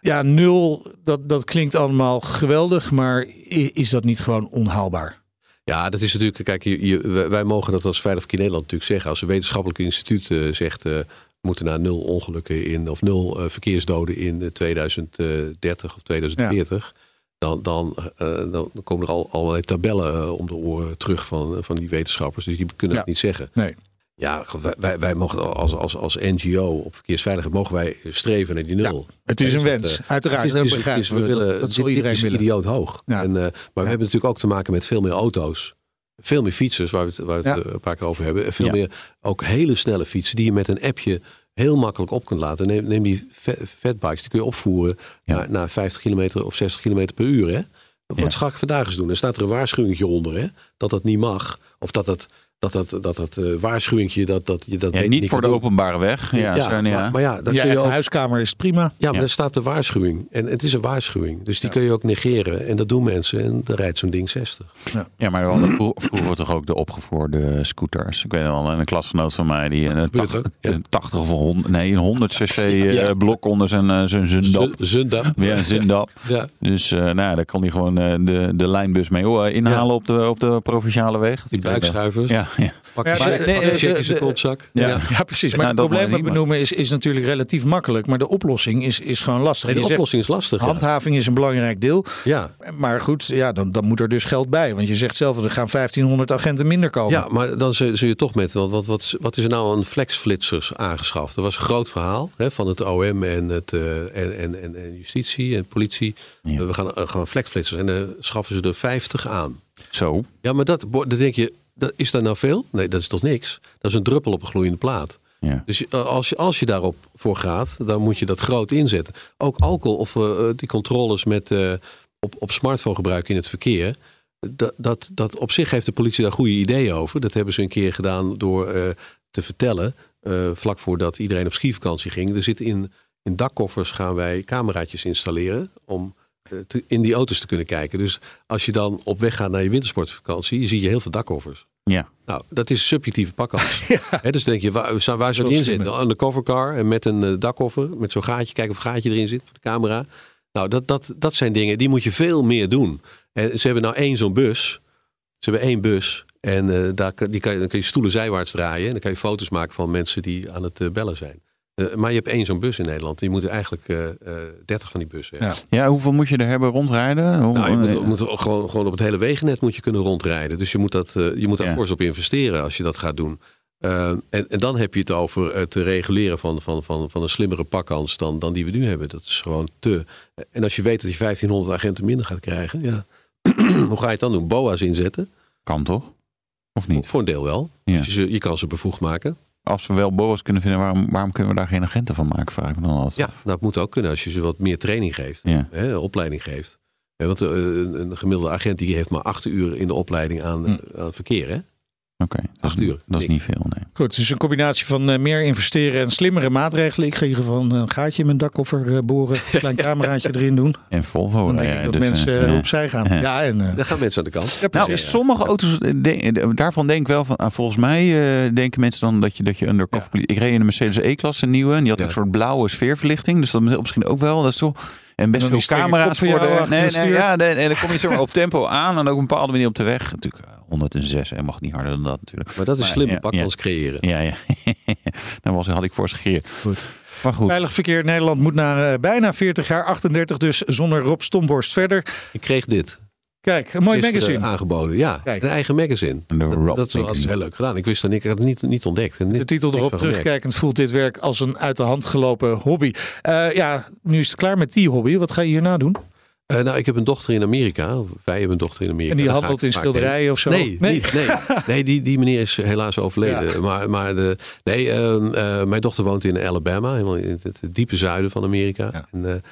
Ja, nul, dat, dat klinkt allemaal geweldig, maar is dat niet gewoon onhaalbaar? Ja, dat is natuurlijk. Kijk, je, je- wij- mogen dat als Veilig Nederland natuurlijk zeggen. Als een wetenschappelijk instituut eh, zegt. eh, we moeten naar nul ongelukken in. of nul eh, verkeersdoden in eh, 2030 of 2040. Dan, dan, dan dan komen er al allerlei tabellen om de oren terug van, van die wetenschappers. Dus die kunnen Ja. het niet zeggen. Nee. Ja, wij, wij, wij mogen als, als, als NGO op verkeersveiligheid mogen wij streven naar die nul. Het is een dat, wens, eh, uiteraard. het dat is- we. willen, dat, dat zal iedereen is willen. idioot hoog. Ja. En, eh, maar we hebben natuurlijk ook te maken met veel meer auto's. Veel meer fietsers, waar we het, waar we het eh, een paar keer over hebben. En veel meer ook hele snelle fietsen die je met een appje heel makkelijk op kunt laten. Neem, neem die fa- fatbikes, die kun je opvoeren naar, naar 50 kilometer of 60 kilometer per uur. Hè? Dat wat ga ik vandaag eens doen. Er staat er een waarschuwingje onder hè? dat dat niet mag. Of dat het dat dat, dat, dat uh, waarschuwingje, dat, dat je dat ja, niet voor de openbare weg. Ja, ja, maar, ja. maar ja, dan kun je ook, huiskamer is prima. Ja, maar er staat de waarschuwing. En het is een waarschuwing. Dus die kun je ook negeren. En dat doen mensen. En dan rijdt zo'n ding 60. Ja, ja maar we vroeger toch ook de opgevoerde scooters. Ik weet wel, een klasgenoot van mij die een 80, een 80 of 100, nee, een 100 cc uh, blok onder zijn, uh, zijn zundap. Zundap. Ja, een zundap. ja. Dus uh, nou, daar kan hij gewoon de, de lijnbus mee inhalen op, de, op de provinciale weg. Die buikschuivers. Ja, ja. Pak ja, check, nee, pak check in zijn kontzak. Ja. Ja. ja, precies. Maar nou, het probleem benoemen is, is natuurlijk relatief makkelijk. Maar de oplossing is, is gewoon lastig. Nee, de je oplossing zegt, is lastig. Handhaving is een belangrijk deel. Ja. Maar goed, ja, dan, dan moet er dus geld bij. Want je zegt zelf, er gaan 1500 agenten minder komen. Ja, maar dan zul, zul je toch met... Want wat, wat, wat is er nou aan flexflitsers aangeschaft? Er was een groot verhaal hè, van het OM en, het, uh, en, en, en, en, justitie en politie. Ja. We gaan uh, gewoon flexflitsers. En dan uh, schaffen ze er 50 aan. Zo. Ja, maar dat, dan denk je, dat, is dat nou veel? Nee, dat is toch niks? Dat is een druppel op een gloeiende plaat. Ja. Dus als je, als je daarop voor gaat, dan moet je dat groot inzetten. Ook alcohol of uh, die controles met, uh, op, op smartphone gebruik in het verkeer. Dat, dat, dat op zich heeft de politie daar goede ideeën over. Dat hebben ze een keer gedaan door uh, te vertellen, vlak voordat iedereen op skivakantie ging. Er zit in, in dakkoffers gaan wij cameraatjes installeren om te, in die auto's te kunnen kijken. Dus als je dan op weg gaat naar je wintersportvakantie, zie je heel veel dakkoffers. Ja. Nou, dat is subjectieve pakkans. ja. dus denk je, waar, waar zou die in zitten? Een car en met een uh, dakkoffer, met zo'n gaatje, kijken of het gaatje erin zit voor de camera. Nou, dat, dat, dat zijn dingen, die moet je veel meer doen. En ze hebben nou één zo'n bus. Ze hebben één bus. En uh, daar, die kan, dan kun je stoelen zijwaarts draaien. En dan kan je foto's maken van mensen die aan het uh, bellen zijn. Uh, maar je hebt één zo'n bus in Nederland. Die moeten eigenlijk uh, uh, 30 van die bussen ja. ja, hoeveel moet je er hebben rondrijden? Hoe, nou, je moet, moet gewoon, gewoon op het hele wegennet moet je kunnen rondrijden. Dus je moet, dat, je moet daar ja. fors op investeren als je dat gaat doen. En, en, dan heb je het over het reguleren van, van, van, van een slimmere pakkans dan, dan die we nu hebben. Dat is gewoon te. En als je weet dat je 1500 agenten minder gaat krijgen, ja. hoe ga je het dan doen? BOA's inzetten? Kan toch? Of niet? Voor een deel wel. Ja. Dus je, je kan ze bevoegd maken als we wel BOA's kunnen vinden, waarom, waarom kunnen we daar geen agenten van maken? Vraag ik me dan altijd. Ja, dat moet ook kunnen als je ze wat meer training geeft, ja. hè, opleiding geeft. want een, een, gemiddelde agent die heeft maar acht uur in de opleiding aan, hm. aan het verkeer. Hè? Oké, okay, dat, uur, dat is niet veel. Nee. Goed, dus een combinatie van uh, meer investeren en slimmere maatregelen. Ik ga in ieder geval een gaatje in mijn dakkoffer uh, boren, een klein cameraatje erin doen. En Volvo. Dan ja, dat dus, mensen uh, opzij gaan. Ja, en, Dan gaan mensen aan de kant. Ja, nou, sommige auto's, de, daarvan denk ik wel van, ah, volgens mij denken mensen dan dat je, dat je undercover... Ja. Ik reed in een Mercedes E-klasse, een nieuwe, en die had een soort blauwe sfeerverlichting. Dus dat misschien ook wel, dat is toch... En best veel camera's voor de. Nee, nee, ja, nee, en dan kom je zo op tempo aan en ook een bepaalde manier op de weg. Natuurlijk 106 en mag niet harder dan dat natuurlijk. Maar dat is slimme ja, pakkans ja. creëren. Ja, ja. Dan was, had ik voor Goed. Maar goed. Veilig verkeer in Nederland moet na uh, bijna 40 jaar, 38 dus, zonder Rob Stomborst verder. Ik kreeg dit. Kijk, een mooi magazine. Uh, aangeboden, ja. Kijk. Een eigen magazine. Dat, dat, dat is heel leuk gedaan. Ik wist dat ik had het niet, niet ontdekt. Niet, de titel erop terugkijkend voelt dit werk als een uit de hand gelopen hobby. Uh, ja, nu is het klaar met die hobby. Wat ga je hierna doen? Uh, nou, ik heb een dochter in Amerika. Wij hebben een dochter in Amerika. En die handelt in schilderijen of zo? Nee, nee. Niet, nee. nee die, die meneer is helaas overleden. Ja. Maar, maar de, nee, uh, uh, mijn dochter woont in Alabama, helemaal in het diepe zuiden van Amerika. Ja. En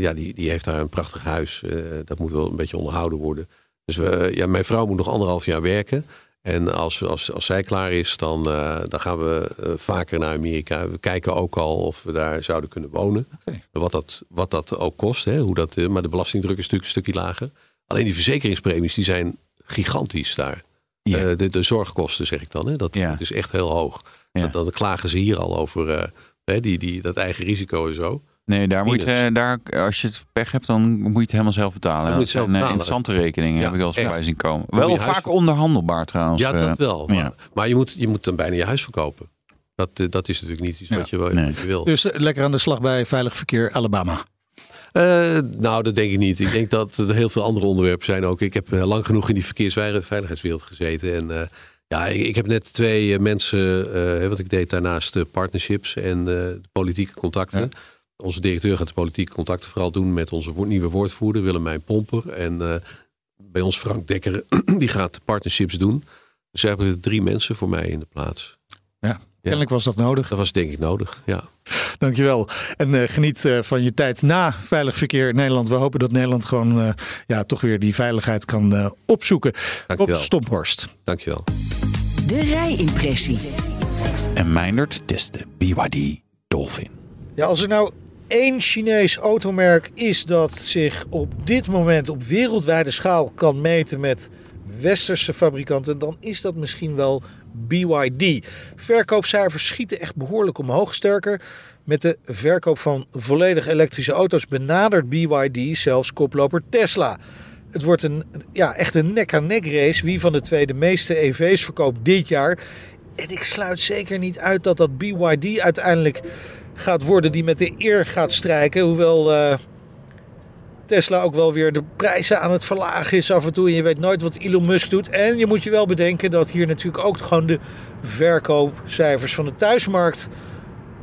ja, die, die heeft daar een prachtig huis. dat moet wel een beetje onderhouden worden. Dus we, ja, mijn vrouw moet nog anderhalf jaar werken. En als, als, als zij klaar is, dan, uh, dan gaan we uh, vaker naar Amerika. We kijken ook al of we daar zouden kunnen wonen. Okay. Wat, dat, wat dat ook kost. Hè, hoe dat, uh, maar de belastingdruk is natuurlijk een stukje lager. Alleen die verzekeringspremies die zijn gigantisch daar. De, de zorgkosten zeg ik dan. Hè, dat, is echt heel hoog. Ja. Dat, dan klagen ze hier al over die, die, dat eigen risico en zo. Nee, daar moet je, daar, als je het pech hebt, dan moet je het helemaal zelf betalen. moet je zelf betalen. interessante rekeningen ja, heb ik al eens voorbij zien komen. Wel vaak huis... onderhandelbaar trouwens. Ja, dat wel. Maar, ja. maar, je, moet, je moet dan bijna je huis verkopen. Dat, dat is natuurlijk niet iets wat, je, nee. wat je wil. Dus lekker aan de slag bij Veilig Verkeer Alabama. Uh, nou, dat denk ik niet. Ik denk dat er heel veel andere onderwerpen zijn ook. Ik heb lang genoeg in die verkeersveiligheidswereld gezeten. En uh, ja, ik, ik, heb net twee uh, mensen, want ik deed daarnaast partnerships en politieke contacten. Ja. Onze directeur gaat de politieke contacten vooral doen met onze nieuwe woordvoerder Willemijn Pomper. En uh, bij ons Frank Dekker, die gaat partnerships doen. Dus we hebben drie mensen voor mij in de plaats. Ja, kennelijk was dat nodig. Dat was denk ik nodig, ja. Dankjewel. En uh, geniet uh, van je tijd na veilig verkeer in Nederland. We hopen dat Nederland gewoon uh, ja, toch weer die veiligheid kan opzoeken. Dankjewel. Op Stomphorst. Dankjewel. De rijimpressie. En Meindert test de BYD Dolphin. Ja, als er nou één Chinees automerk is dat zich op dit moment op wereldwijde schaal kan meten met westerse fabrikanten, dan is dat misschien wel BYD. Verkoopcijfers schieten echt behoorlijk omhoog. Sterker, met de verkoop van volledig elektrische auto's benadert BYD zelfs koploper Tesla. Het wordt een, ja, echt een nek-aan-nek race. Wie van de twee de meeste EV's verkoopt dit jaar. En ik sluit zeker niet uit dat dat BYD uiteindelijk gaat worden die met de eer gaat strijken. Hoewel uh, Tesla ook wel weer de prijzen aan het verlagen is af en toe. En je weet nooit wat Elon Musk doet. En je moet je wel bedenken dat hier natuurlijk ook gewoon de verkoopcijfers van de thuismarkt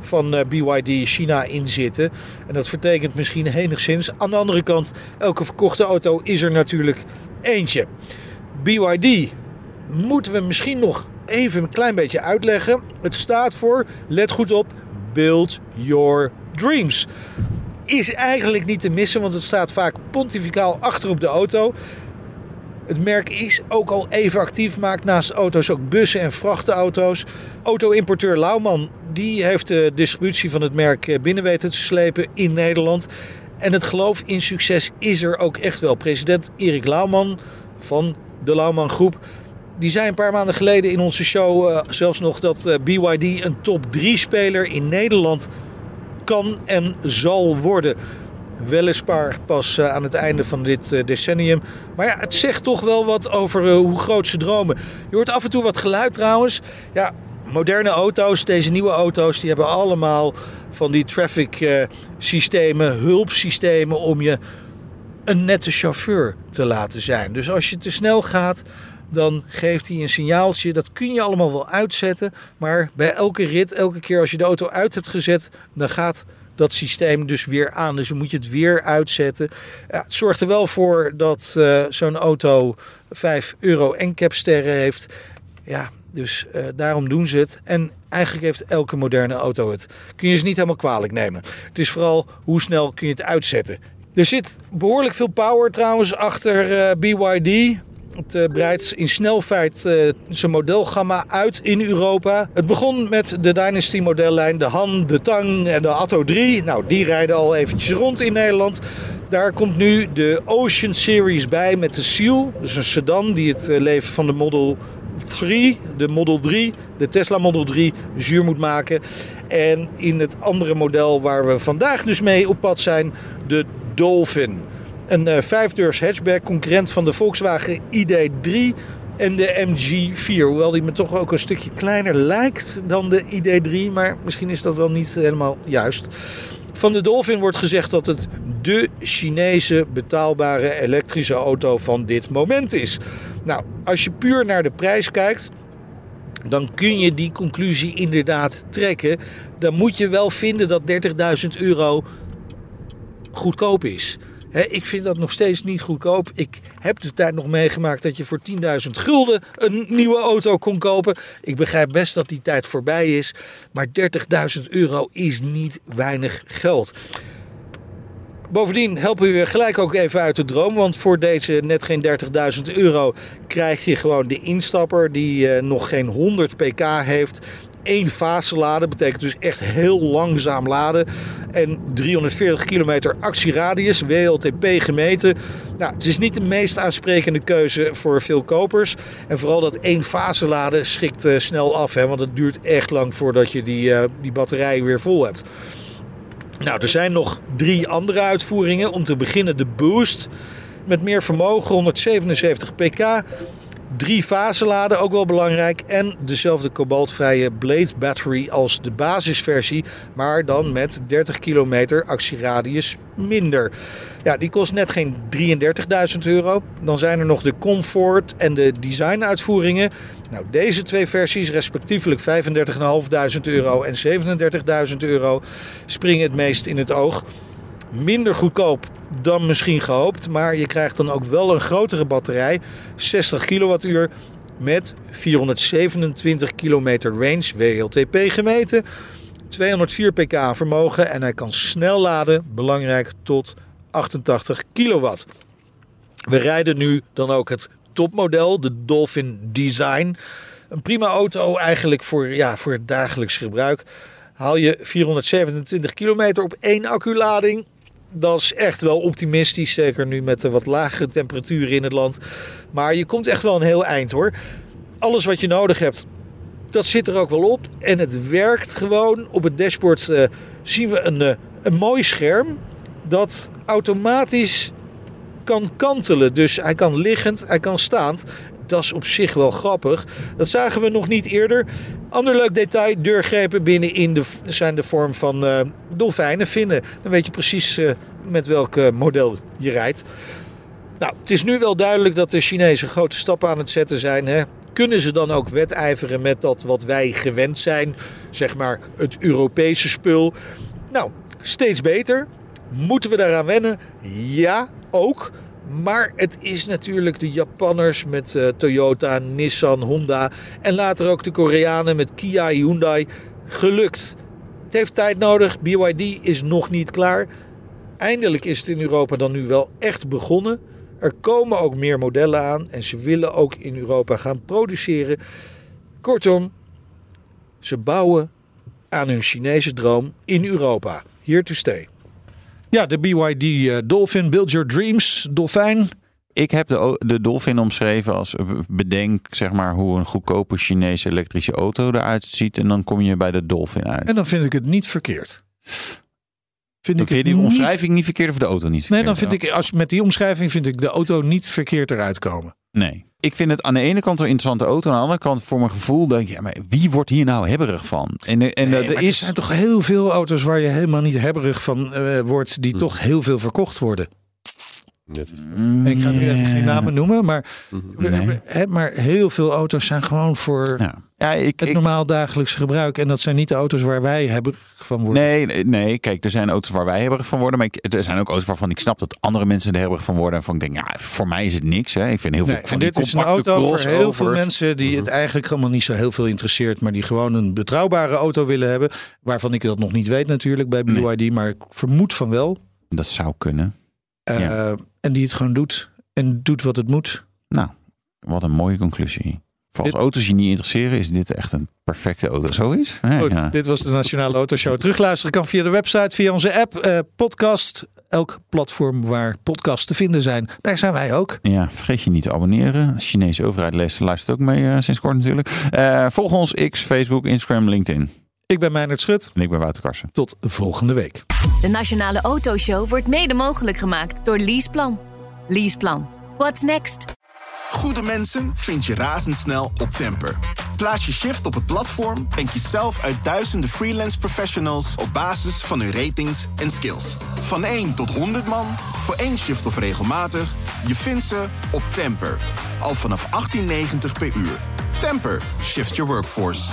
van uh, BYD China in zitten. En dat vertekent misschien enigszins. Aan de andere kant, elke verkochte auto is er natuurlijk eentje. BYD moeten we misschien nog even een klein beetje uitleggen. Het staat voor, let goed op, Build Your Dreams. Is eigenlijk niet te missen, want het staat vaak pontificaal achter op de auto. Het merk is ook al even actief, maakt naast auto's ook bussen en vrachtauto's. Auto-importeur Lauwman die heeft de distributie van het merk eh, binnen weten te slepen in Nederland. En het geloof in succes is er ook echt wel. President Erik Lauwman van de Lauwman Groep die zei een paar maanden geleden in onze show uh, zelfs nog dat eh, BYD een top 3 speler in Nederland kan en zal worden. Weliswaar pas uh, aan het einde van dit decennium. Maar ja, het zegt toch wel wat over hoe groot ze dromen. Je hoort af en toe wat geluid trouwens. Ja, moderne auto's, deze nieuwe auto's, die hebben allemaal van die traffic systemen, hulpsystemen om je een nette chauffeur te laten zijn. Dus als je te snel gaat, dan geeft hij een signaaltje. Dat kun je allemaal wel uitzetten. Maar bij elke rit, elke keer als je de auto uit hebt gezet, dan gaat dat systeem dus weer aan. Dus dan moet je het weer uitzetten. Ja, het zorgt er wel voor dat uh, zo'n auto 5 euro NCAP-sterren heeft. Ja, dus uh, daarom doen ze het. En eigenlijk heeft elke moderne auto het. Kun je ze niet helemaal kwalijk nemen. Het is vooral hoe snel kun je het uitzetten. Er zit behoorlijk veel power trouwens achter uh, BYD. Het uh, breidt in snelheid uh, zijn modelgamma uit in Europa. Het begon met de Dynasty modellijn, de Han, de Tang en de Atto 3. Nou, die rijden al eventjes rond in Nederland. Daar komt nu de Ocean Series bij met de Seal. Dus een sedan die het uh, leven van de Model 3, de Model 3, de Tesla Model 3 zuur moet maken. En in het andere model waar we vandaag dus mee op pad zijn, de Dolphin. Een uh, vijfdeurs hatchback, concurrent van de Volkswagen ID3 en de MG4. Hoewel die me toch ook een stukje kleiner lijkt dan de ID3, maar misschien is dat wel niet helemaal juist. Van de Dolphin wordt gezegd dat het de Chinese betaalbare elektrische auto van dit moment is. Nou, als je puur naar de prijs kijkt, dan kun je die conclusie inderdaad trekken. Dan moet je wel vinden dat 30.000 euro goedkoop is ik vind dat nog steeds niet goedkoop. Ik heb de tijd nog meegemaakt dat je voor 10.000 gulden een nieuwe auto kon kopen. Ik begrijp best dat die tijd voorbij is. Maar 30.000 euro is niet weinig geld. Bovendien helpen we gelijk ook even uit de droom. Want voor deze net geen 30.000 euro krijg je gewoon de instapper die uh, nog geen 100 pk heeft één fase laden. Betekent dus echt heel langzaam laden. En 340 kilometer actieradius, WLTP gemeten. Nou, het is niet de meest aansprekende keuze voor veel kopers. En vooral dat één fase laden schikt uh, snel af. Hè, want het duurt echt lang voordat je die, uh, die batterij weer vol hebt. Nou, er zijn nog drie andere uitvoeringen. Om te beginnen de Boost. Met meer vermogen, 177 pk. Drie fase laden, ook wel belangrijk. En dezelfde kobaltvrije Blade Battery als de basisversie. Maar dan met 30 kilometer actieradius minder. Ja, die kost net geen 33.000 euro. Dan zijn er nog de Comfort en de design uitvoeringen. Nou, deze twee versies, respectievelijk 35.500 euro en 37.000 euro, springen het meest in het oog. Minder goedkoop dan misschien gehoopt. Maar je krijgt dan ook wel een grotere batterij, 60 kilowattuur met 427 kilometer range WLTP gemeten. 204 pk vermogen en hij kan snel laden, belangrijk tot 88 kilowatt. We rijden nu dan ook het topmodel, de Dolphin Design. Een prima auto eigenlijk voor, ja, voor het dagelijks gebruik. Haal je 427 kilometer op één acculading. Dat is echt wel optimistisch, zeker nu met de wat lagere temperaturen in het land. Maar je komt echt wel een heel eind hoor. Alles wat je nodig hebt, dat zit er ook wel op. En het werkt gewoon. Op het dashboard uh, zien we een, uh, een mooi scherm dat automatisch kan kantelen. Dus hij kan liggend, hij kan staand. Dat is op zich wel grappig. Dat zagen we nog niet eerder. Ander leuk detail, deurgrepen binnenin de, zijn de vorm van uh, dolfijnen vinden. Dan weet je precies uh, met welk uh, model je rijdt. Nou, het is nu wel duidelijk dat de Chinezen grote stappen aan het zetten zijn. Hè? Kunnen ze dan ook wedijveren met dat wat wij gewend zijn? Zeg maar het Europese spul. Nou, steeds beter. Moeten we daaraan wennen? Ja, ook. Maar het is natuurlijk de Japanners met uh, Toyota, Nissan, Honda en later ook de Koreanen met Kia, Hyundai gelukt. Het heeft tijd nodig. BYD is nog niet klaar. Eindelijk is het in Europa dan nu wel echt begonnen. Er komen ook meer modellen aan en ze willen ook in Europa gaan produceren. Kortom, ze bouwen aan hun Chinese droom in Europa. Here to stay. Ja, de BYD uh, Dolphin, Build Your Dreams, Dolfijn. Ik heb de, de Dolphin omschreven als eh, bedenk zeg maar hoe een goedkope Chinese elektrische auto eruit ziet en dan kom je bij de Dolphin uit. En dan vind ik het niet verkeerd. Vind dan ik vind je die omschrijving niet... niet verkeerd of de auto niet verkeerd? Nee, dan vind ik als met die omschrijving vind ik de auto niet verkeerd eruit komen. Nee. Ik vind het aan de ene kant een interessante auto. Aan de andere kant voor mijn gevoel denk ik, ja, maar wie wordt hier nou hebberig van? En, en nee, er, is... er zijn toch heel veel auto's waar je helemaal niet hebberig van uh, wordt, die hm. toch heel veel verkocht worden. Mm, ik ga nu even geen namen noemen, maar, nee. maar heel veel auto's zijn gewoon voor ja. Ja, ik, het normaal dagelijks gebruik. En dat zijn niet de auto's waar wij hebben van worden. Nee, nee, kijk, er zijn auto's waar wij hebben van worden. Maar ik, er zijn ook auto's waarvan ik snap dat andere mensen er hebben van worden. En van ik denk, ja, voor mij is het niks. Hè. Ik vind heel veel nee, van dit is een auto voor heel veel mensen die het eigenlijk helemaal niet zo heel veel interesseert. Maar die gewoon een betrouwbare auto willen hebben. Waarvan ik dat nog niet weet natuurlijk bij BYD. Nee. Maar ik vermoed van wel. Dat zou kunnen. Uh, En die het gewoon doet. En doet wat het moet. Nou, wat een mooie conclusie. Voor als auto's je niet interesseren, is dit echt een perfecte auto. Zoiets. Goed, ja. dit was de Nationale Autoshow. Terugluisteren kan via de website, via onze app, eh, podcast. Elk platform waar podcasts te vinden zijn, daar zijn wij ook. Ja, vergeet je niet te abonneren. De Chinese overheid leest, luistert ook mee uh, sinds kort natuurlijk. Volg ons X, Facebook, Instagram, LinkedIn. Ik ben Meijnerd Schut. En ik ben Wouter Karsen. Tot volgende week. De Nationale Autoshow wordt mede mogelijk gemaakt door Leaseplan. Leaseplan. What's next? Goede mensen vind je razendsnel op Temper. Plaats je shift op het platform en kies zelf uit duizenden freelance professionals op basis van hun ratings en skills. Van 1 tot 100 man, voor één shift of regelmatig, je vindt ze op Temper. Al vanaf 18,90 per uur. Temper, shift your workforce.